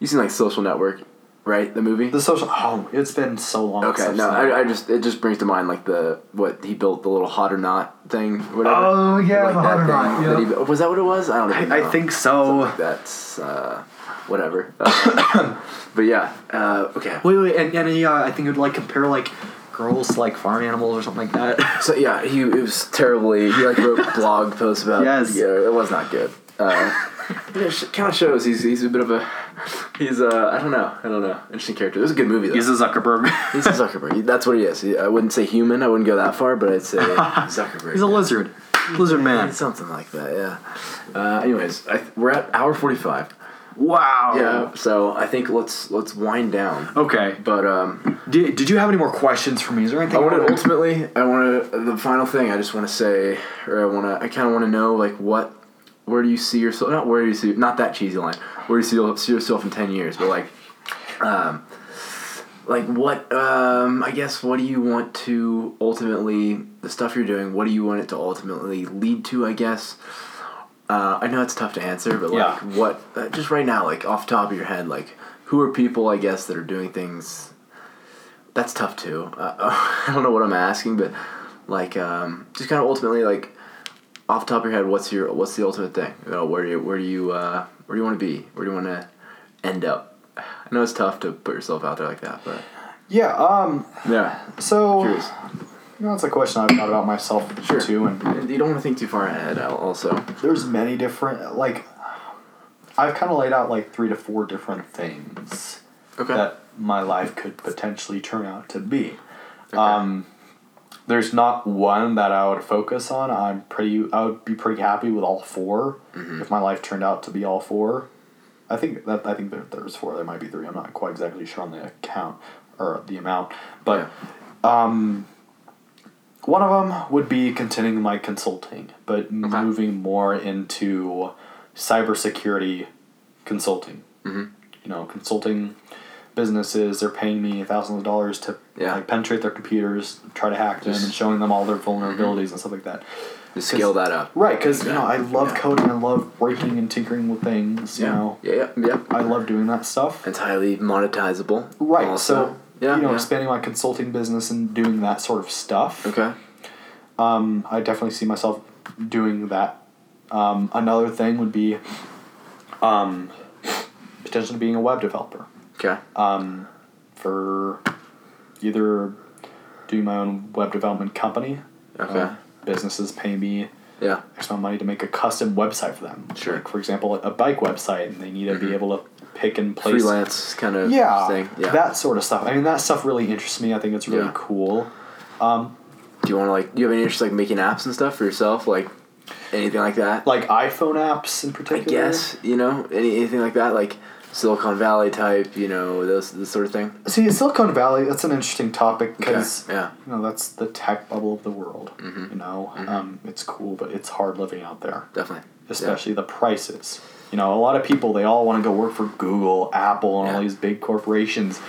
you seen like Social Network, right? The movie. the social. Oh, it's been so long. Okay, no, I, I just it just brings to mind like the what he built the little hot or not thing, whatever. Oh, yeah, Like the hot or not, that he- was that what it was? I don't even I, know. I think so. that's uh, whatever. Uh, but yeah, uh, okay. Wait, wait, and, and yeah, I think it would like compare like girls like farm animals or something like that. So yeah, he it was terribly. He like wrote blog posts about. Yes. Yeah, it was not good. Uh, it kind of shows he's he's a bit of a he's uh I don't know I don't know interesting character. It was a good movie though. He's a Zuckerberg. He's a Zuckerberg. That's what he is. I wouldn't say human. I wouldn't go that far, but I'd say Zuckerberg. He's a lizard. Lizard man. Something like that, yeah. Uh, anyways, I, we're at hour 45. Wow. Yeah. So I think let's let's wind down. Okay. But um, Did, did you have any more questions for me? Is there anything? I want to wanna- ultimately. I want to. The final thing I just want to say, or I want to. I kind of want to know, like, what, where do you see yourself? Not where do you see. Not that cheesy line. Where do you see, see yourself in ten years? But like, um, like what? Um, I guess what do you want to ultimately the stuff you're doing? What do you want it to ultimately lead to? I guess. Uh, I know it's tough to answer, but like, Yeah. what? Uh, just right now, like off the top of your head, like, who are people? I guess that are doing things that's tough too. Uh, I don't know what I'm asking, but like, um, just kind of ultimately, like, off the top of your head, what's your what's the ultimate thing? You know, where do you where do you uh, where do you want to be? Where do you want to end up? I know it's tough to put yourself out there like that, but Yeah. Um. yeah, So. curious. You know, that's a question I've thought about myself Sure. too, and You don't want to think too far ahead. Also, there's many different like. I've kind of laid out like three to four different things okay, that my life could potentially turn out to be. Okay. Um, there's not one that I would focus on. I'm pretty. I would be pretty happy with all 4 Mm-hmm. if my life turned out to be all four. I think that I think there, there's four. There might be three. I'm not quite exactly sure on the account or the amount, but um, one of them would be continuing my consulting, but moving more into cybersecurity consulting. Mhm. You know, consulting businesses. They're paying me thousands of dollars to Yeah. like penetrate their computers, try to hack them, and showing them all their vulnerabilities and stuff like that. to scale that up. Right, because you know I love Yeah. coding. I love breaking and tinkering with things. You Yeah, know, yeah, yeah, yeah. I love doing that stuff. It's highly monetizable. Right. also. So yeah, you know, yeah. expanding my consulting business and doing that sort of stuff. Okay. Um, I definitely see myself doing that. Um, another thing would be, um, potentially being a web developer. Okay. Um, for either doing my own web development company. Okay. uh, businesses pay me yeah. X amount of money to make a custom website for them. Sure. Like for example, a bike website, and they need to Mhm. be able to pick and place. Freelance kind of Yeah, thing. Yeah. that sort of stuff. I mean, that stuff really interests me. I think it's really Yeah. cool. Um, Do you want to like? Do you have any interest like making apps and stuff for yourself? Like anything like that? like iPhone apps in I particular. guess you know any, anything like that, like Silicon Valley type. You know those this sort of thing. See, Silicon Valley, that's an interesting topic because okay. yeah. you know that's the tech bubble of the world. Mhm. You know, Mhm. um, it's cool, but it's hard living out there, Definitely. especially the prices. You know, a lot of people they all want to go work for Google, Apple, and all these big corporations,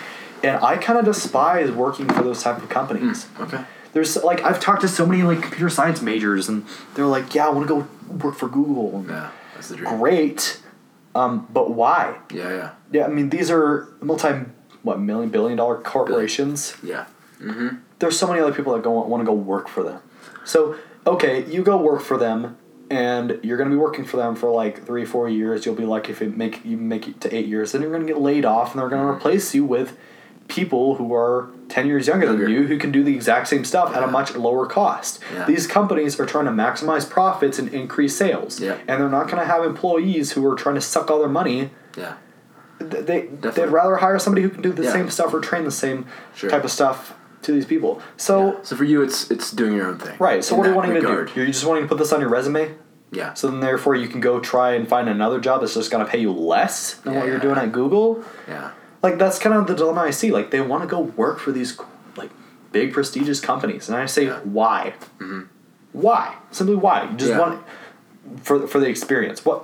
and I kind of despise working for those type of companies. Okay. There's like I've talked to so many like computer science majors, and they're like, "Yeah, I want to go work for Google." And Yeah. That's the dream. Great, um, but why? Yeah. Yeah. Yeah, I mean these are multi what million billion dollar corporations. Yeah. Mm-hmm. There's so many other people that go want to go work for them. So okay, you go work for them, and you're gonna be working for them for like three four years. You'll be lucky if it make you make it to eight years. Then you're gonna get laid off, and they're gonna replace you with people who are 10 years younger, Younger. than you who can do the exact same stuff at a much lower cost. Yeah. These companies are trying to maximize profits and increase sales. Yeah. And they're not going to have employees who are trying to suck all their money Yeah. th- they Definitely. they'd rather hire somebody who can do the Yeah. same stuff or train the same Sure. type of stuff to these people. So So for you, it's it's doing your own thing. right, so what are you wanting regard. to do? You're just wanting to put this on your resume, Yeah. so then therefore you can go try and find another job that's just going to pay you less than what you're Yeah. doing at Google. Yeah. Like that's kind of the dilemma I see. Like they want to go work for these like big prestigious companies, and I say Yeah. why? Mm-hmm. Why? Simply why? You just Yeah. want for for the experience. What?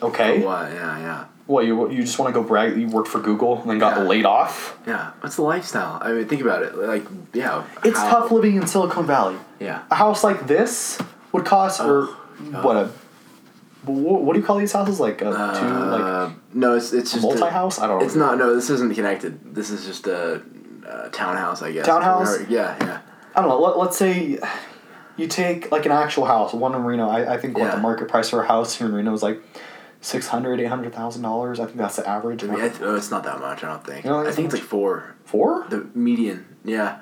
Okay. Why? Yeah. Yeah. What you you just want to go brag that you worked for Google and then got Yeah. laid off? Yeah. What's the lifestyle? I mean, think about it. Like, yeah. It's how- tough living in Silicon Valley. Yeah. A house like this would cost, or oh, what a, what, what do you call these houses? Like a two, like Uh, no, it's it's just multi-house? I don't know. It's not. No, this isn't connected. This is just a, a townhouse, I guess. Townhouse? Yeah. Yeah. I don't know. Let, let's say you take like an actual house, one in Reno. I, I think what Yeah. the market price for a house here in Reno is like six hundred, eight hundred thousand dollars. I think that's the average. I mean, I th- oh, it's not that much. I don't think. You think I think it's like four. Four? The median. Yeah.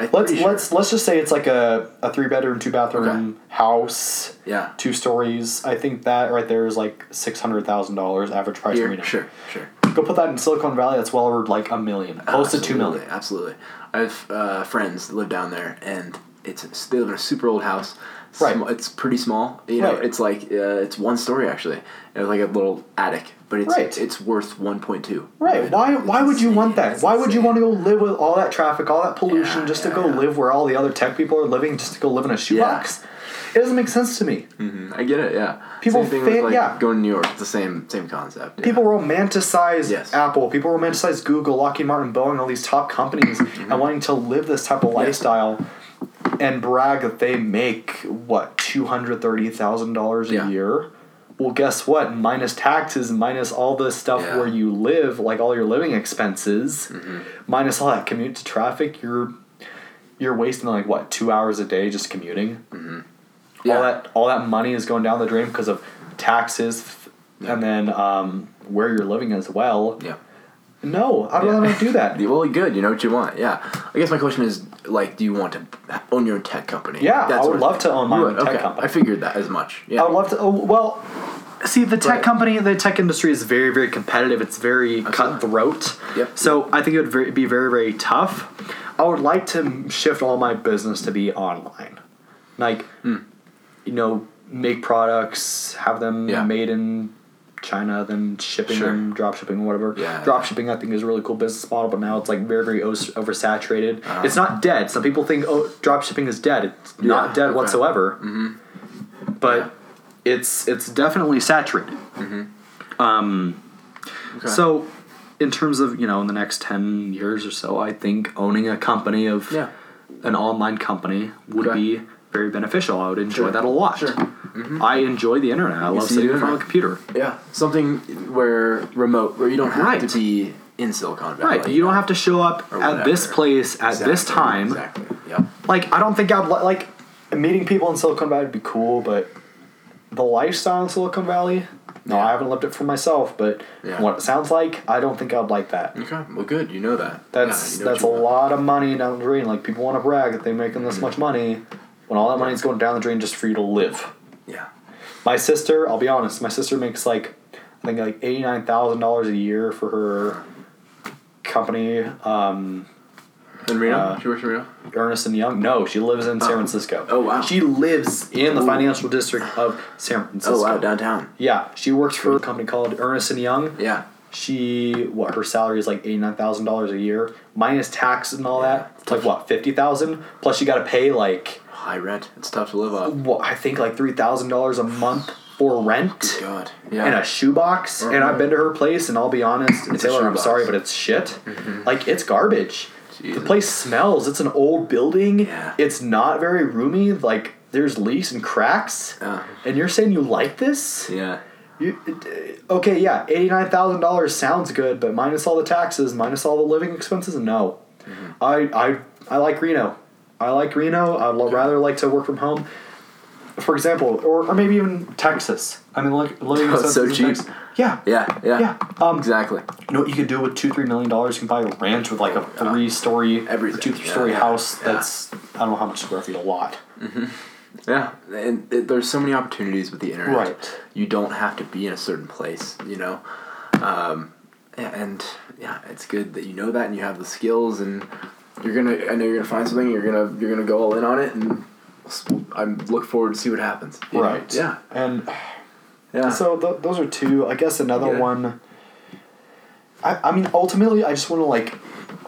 I'm Let's sure. let's let's just say it's like a, a three bedroom, two bathroom Okay. house, Yeah. two stories. I think that right there is like six hundred thousand dollars average price Here. Reno. Sure. Sure. Go put that in Silicon Valley. That's well over like a million, close to two million. Absolutely, Absolutely. I have uh, friends that live down there, and it's they live in a super old house. Right. Sm- It's pretty small. You know, Right. it's like uh, it's one story actually. It was like a little attic, but it's Right. it's worth one point two. Right. Why why would you want that? It's Why would you want to go live with all that traffic, all that pollution, Yeah, just yeah, to go yeah. live where all the other tech people are living, just to go live in a shoebox? It doesn't make sense to me. I get it. Yeah. People same thing fa- with like yeah. going to New York. It's the same same concept. People romanticize Yes. Apple. People romanticize Google, Lockheed Martin, Boeing, all these top companies, Mm-hmm. and wanting to live this type of lifestyle, and brag that they make what two hundred thirty thousand dollars a Yeah. year. Well, guess what? Minus taxes, minus all the stuff Yeah. where you live, like all your living expenses, Mm-hmm. minus all that commute to traffic, you're you're wasting like what two hours a day just commuting. Yeah. All that all that money is going down the drain because of taxes, Yeah. and then um, where you're living as well. Yeah. No, I'd rather not do that. Well, good. You know what you want. Yeah. I guess my question is, like, do you want to own your own tech company? Yeah, I would love to own my own tech okay. company. I figured that as much. Yeah. I would love to. Oh, well, see, the tech Right. company, the tech industry is very, very competitive. It's very cutthroat. Yep. So I think it would very, be very, very tough. I would like to shift all my business to be online, like, Hmm. you know, make products, have them Yeah. made in China, then shipping Sure. them, drop shipping, whatever. Yeah, Drop shipping, I think, is a really cool business model, but now it's like very, very oversaturated. Uh-huh. it's not dead. Some people think, oh, drop shipping is dead. It's not dead okay. whatsoever. But Yeah. it's it's definitely saturated. Um, Okay. so, in terms of you know, in the next ten years or so, I think owning a company of Yeah. an online company would Okay. be very beneficial. I would enjoy Sure. that a lot. Sure. I enjoy the internet. I love sitting in front of a computer. Yeah. Something where remote, where you don't have Right. to be in Silicon Valley. Right. You don't have to show up at this place at this time. Exactly. Yep. Like, I don't think I'd li- like meeting people in Silicon Valley would be cool, but the lifestyle in Silicon Valley. No, Yeah. I haven't lived it for myself, but Yeah. what it sounds like, I don't think I'd like that. Okay. Well, good. You know that. That's Yeah, you know that's a want. lot of money down the drain. Like people want to brag that they're making Mm-hmm. this much money, when all that money's going down the drain just for you to live. Yeah. My sister, I'll be honest, my sister makes like I think like eighty nine thousand dollars a year for her company, um, In Reno. Uh, she works in Reno. Ernst and Young. No, she lives in San Francisco. Oh, wow. She lives in the Ooh. financial district of San Francisco. Oh wow, downtown. Yeah, she works for a company called Ernst and Young. Yeah. She what her salary is like eighty nine thousand dollars a year minus taxes and all that. It's like what fifty thousand plus you got to pay like High rent. It's tough to live up. what I think like three thousand dollars a month for rent God. Yeah. and a shoebox. And I've been to her place and I'll be honest, It's Taylor, I'm sorry, but it's shit. Like it's garbage. The place smells. It's an old building. Yeah. It's not very roomy. Like there's leaks and cracks. Yeah. And you're saying you like this? Yeah. You, uh, okay, yeah, eighty nine thousand dollars sounds good, but minus all the taxes, minus all the living expenses, no. Mm-hmm. I I I like Reno. I like Reno. I'd lo- rather like to work from home. For example, or, or maybe even Texas. I mean, look, living Oh, it's so in cheap. Texas. Yeah. Yeah. Yeah. Yeah. Um, exactly. You know what you could do with two, three million dollars? You can buy a ranch with like a three story, Everything, two, three story yeah, house. yeah. That's I don't know how much square feet. A lot. Yeah, and it, there's so many opportunities with the internet. Right. You don't have to be in a certain place, you know. Um, yeah, and yeah, it's good that you know that and you have the skills, and you're gonna. I know you're gonna find something. You're gonna you're gonna go all in on it, and I look forward to see what happens. you know? Right. Yeah. And Yeah. So th- those are two. I guess another Yeah. one. I, I mean, ultimately, I just want to like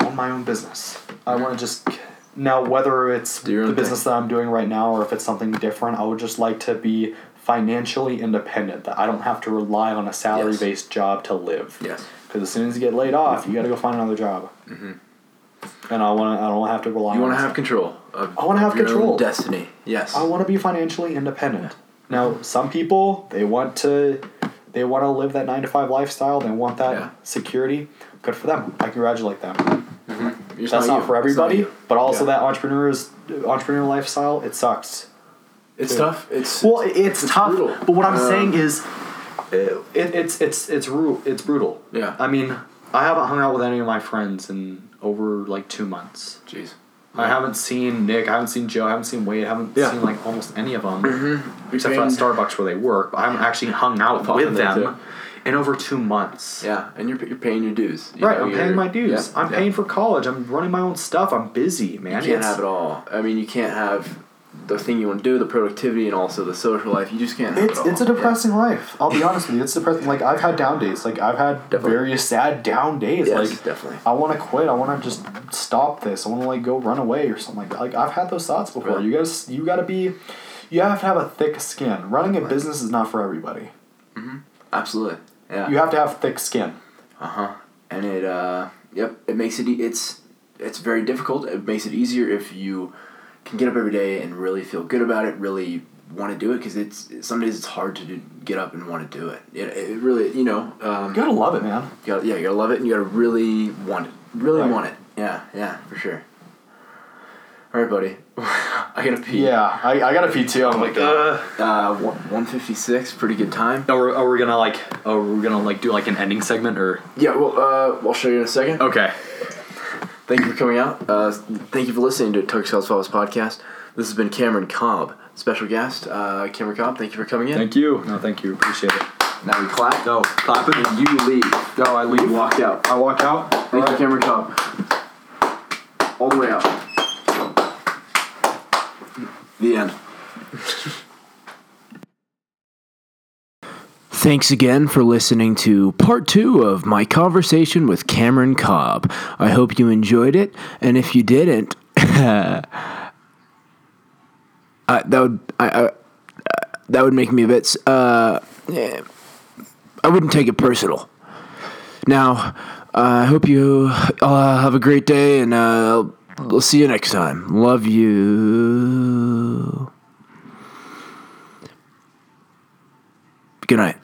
own my own business. I want to just now whether it's the own business that I'm doing right now or if it's something different. I would just like to be financially independent. That I don't have to rely on a salary based job to live. yes. Because as soon as you get laid off, you got to go find another job. Mm-hmm. And I want to. I don't have to rely. Mm-hmm. You want to have control. Of I wanna have your own control. destiny. Yes. I want to be financially independent. Now, some people they want to they want to live that 9 to 5 lifestyle, they want that Yeah. security. Good for them. I congratulate them. It's That's not, you. for It's not everybody, but also Yeah. that entrepreneurs entrepreneur lifestyle, it sucks. It's too. tough. It's Well, it- it's, it's tough, brutal. but what I'm Um, saying is it, it's it's it's ru- it's brutal. Yeah. I mean, I haven't hung out with any of my friends in over like 2 months. Jeez. I haven't seen Nick, I haven't seen Joe, I haven't seen Wade, I haven't Yeah. seen like almost any of them. Mm-hmm. except for at Starbucks where they work. But I haven't actually hung out with there, them in over two months. Yeah, and you're, you're paying your dues. You Right, know, I'm paying my dues. yeah, I'm yeah. paying for college. I'm running my own stuff. I'm busy, man. You can't It's- have it all. I mean, you can't have the thing you want to do, the productivity, and also the social life. You just can't. It's it it's a depressing life. I'll be honest with you. It's depressing. Like I've had down days. Like I've had Definitely. various sad down days. Yes, like definitely. I want to quit. I want to just stop this. I want to like go run away or something like that. Like I've had those thoughts before. Right. You guys, you got to be, you have to have a thick skin. Running a business is not for everybody. Absolutely. Yeah. You have to have thick skin. Uh huh. And it, uh, yep, it makes it. It's it's very difficult. It makes it easier if you can get up every day and really feel good about it. Really want to do it because it's some days it's hard to do, get up and want to do it. It, it really, you know, um, You gotta love it, man. you gotta, yeah, you gotta love it and you gotta really want it. Really Right. want it. Yeah, yeah, for sure. All right, buddy. I gotta pee. Yeah, I, I gotta pee too. I'm like, uh. Uh, one fifty six. Pretty good time. Are we, are we gonna like? Are we gonna like do like an ending segment or? Yeah. Well, uh, I'll show you in a second. Okay. Thank you for coming out. Uh, thank you for listening to House Fellows podcast. This has been Cameron Cobb, special guest. Uh, Cameron Cobb, thank you for coming in. Thank you. No, thank you. Appreciate it. Now we clap. No, clap it. And you leave. Go, I You leave. walk out. I walk out. Thank you, Cameron Cobb. All the way out. The end. Thanks again for listening to part two of my conversation with Cameron Cobb. I hope you enjoyed it, and if you didn't, that would I, I, uh, that would make me a bit. Uh, I wouldn't take it personal. Now, I hope you uh, have a great day, and uh, we'll see you next time. Love you. Good night.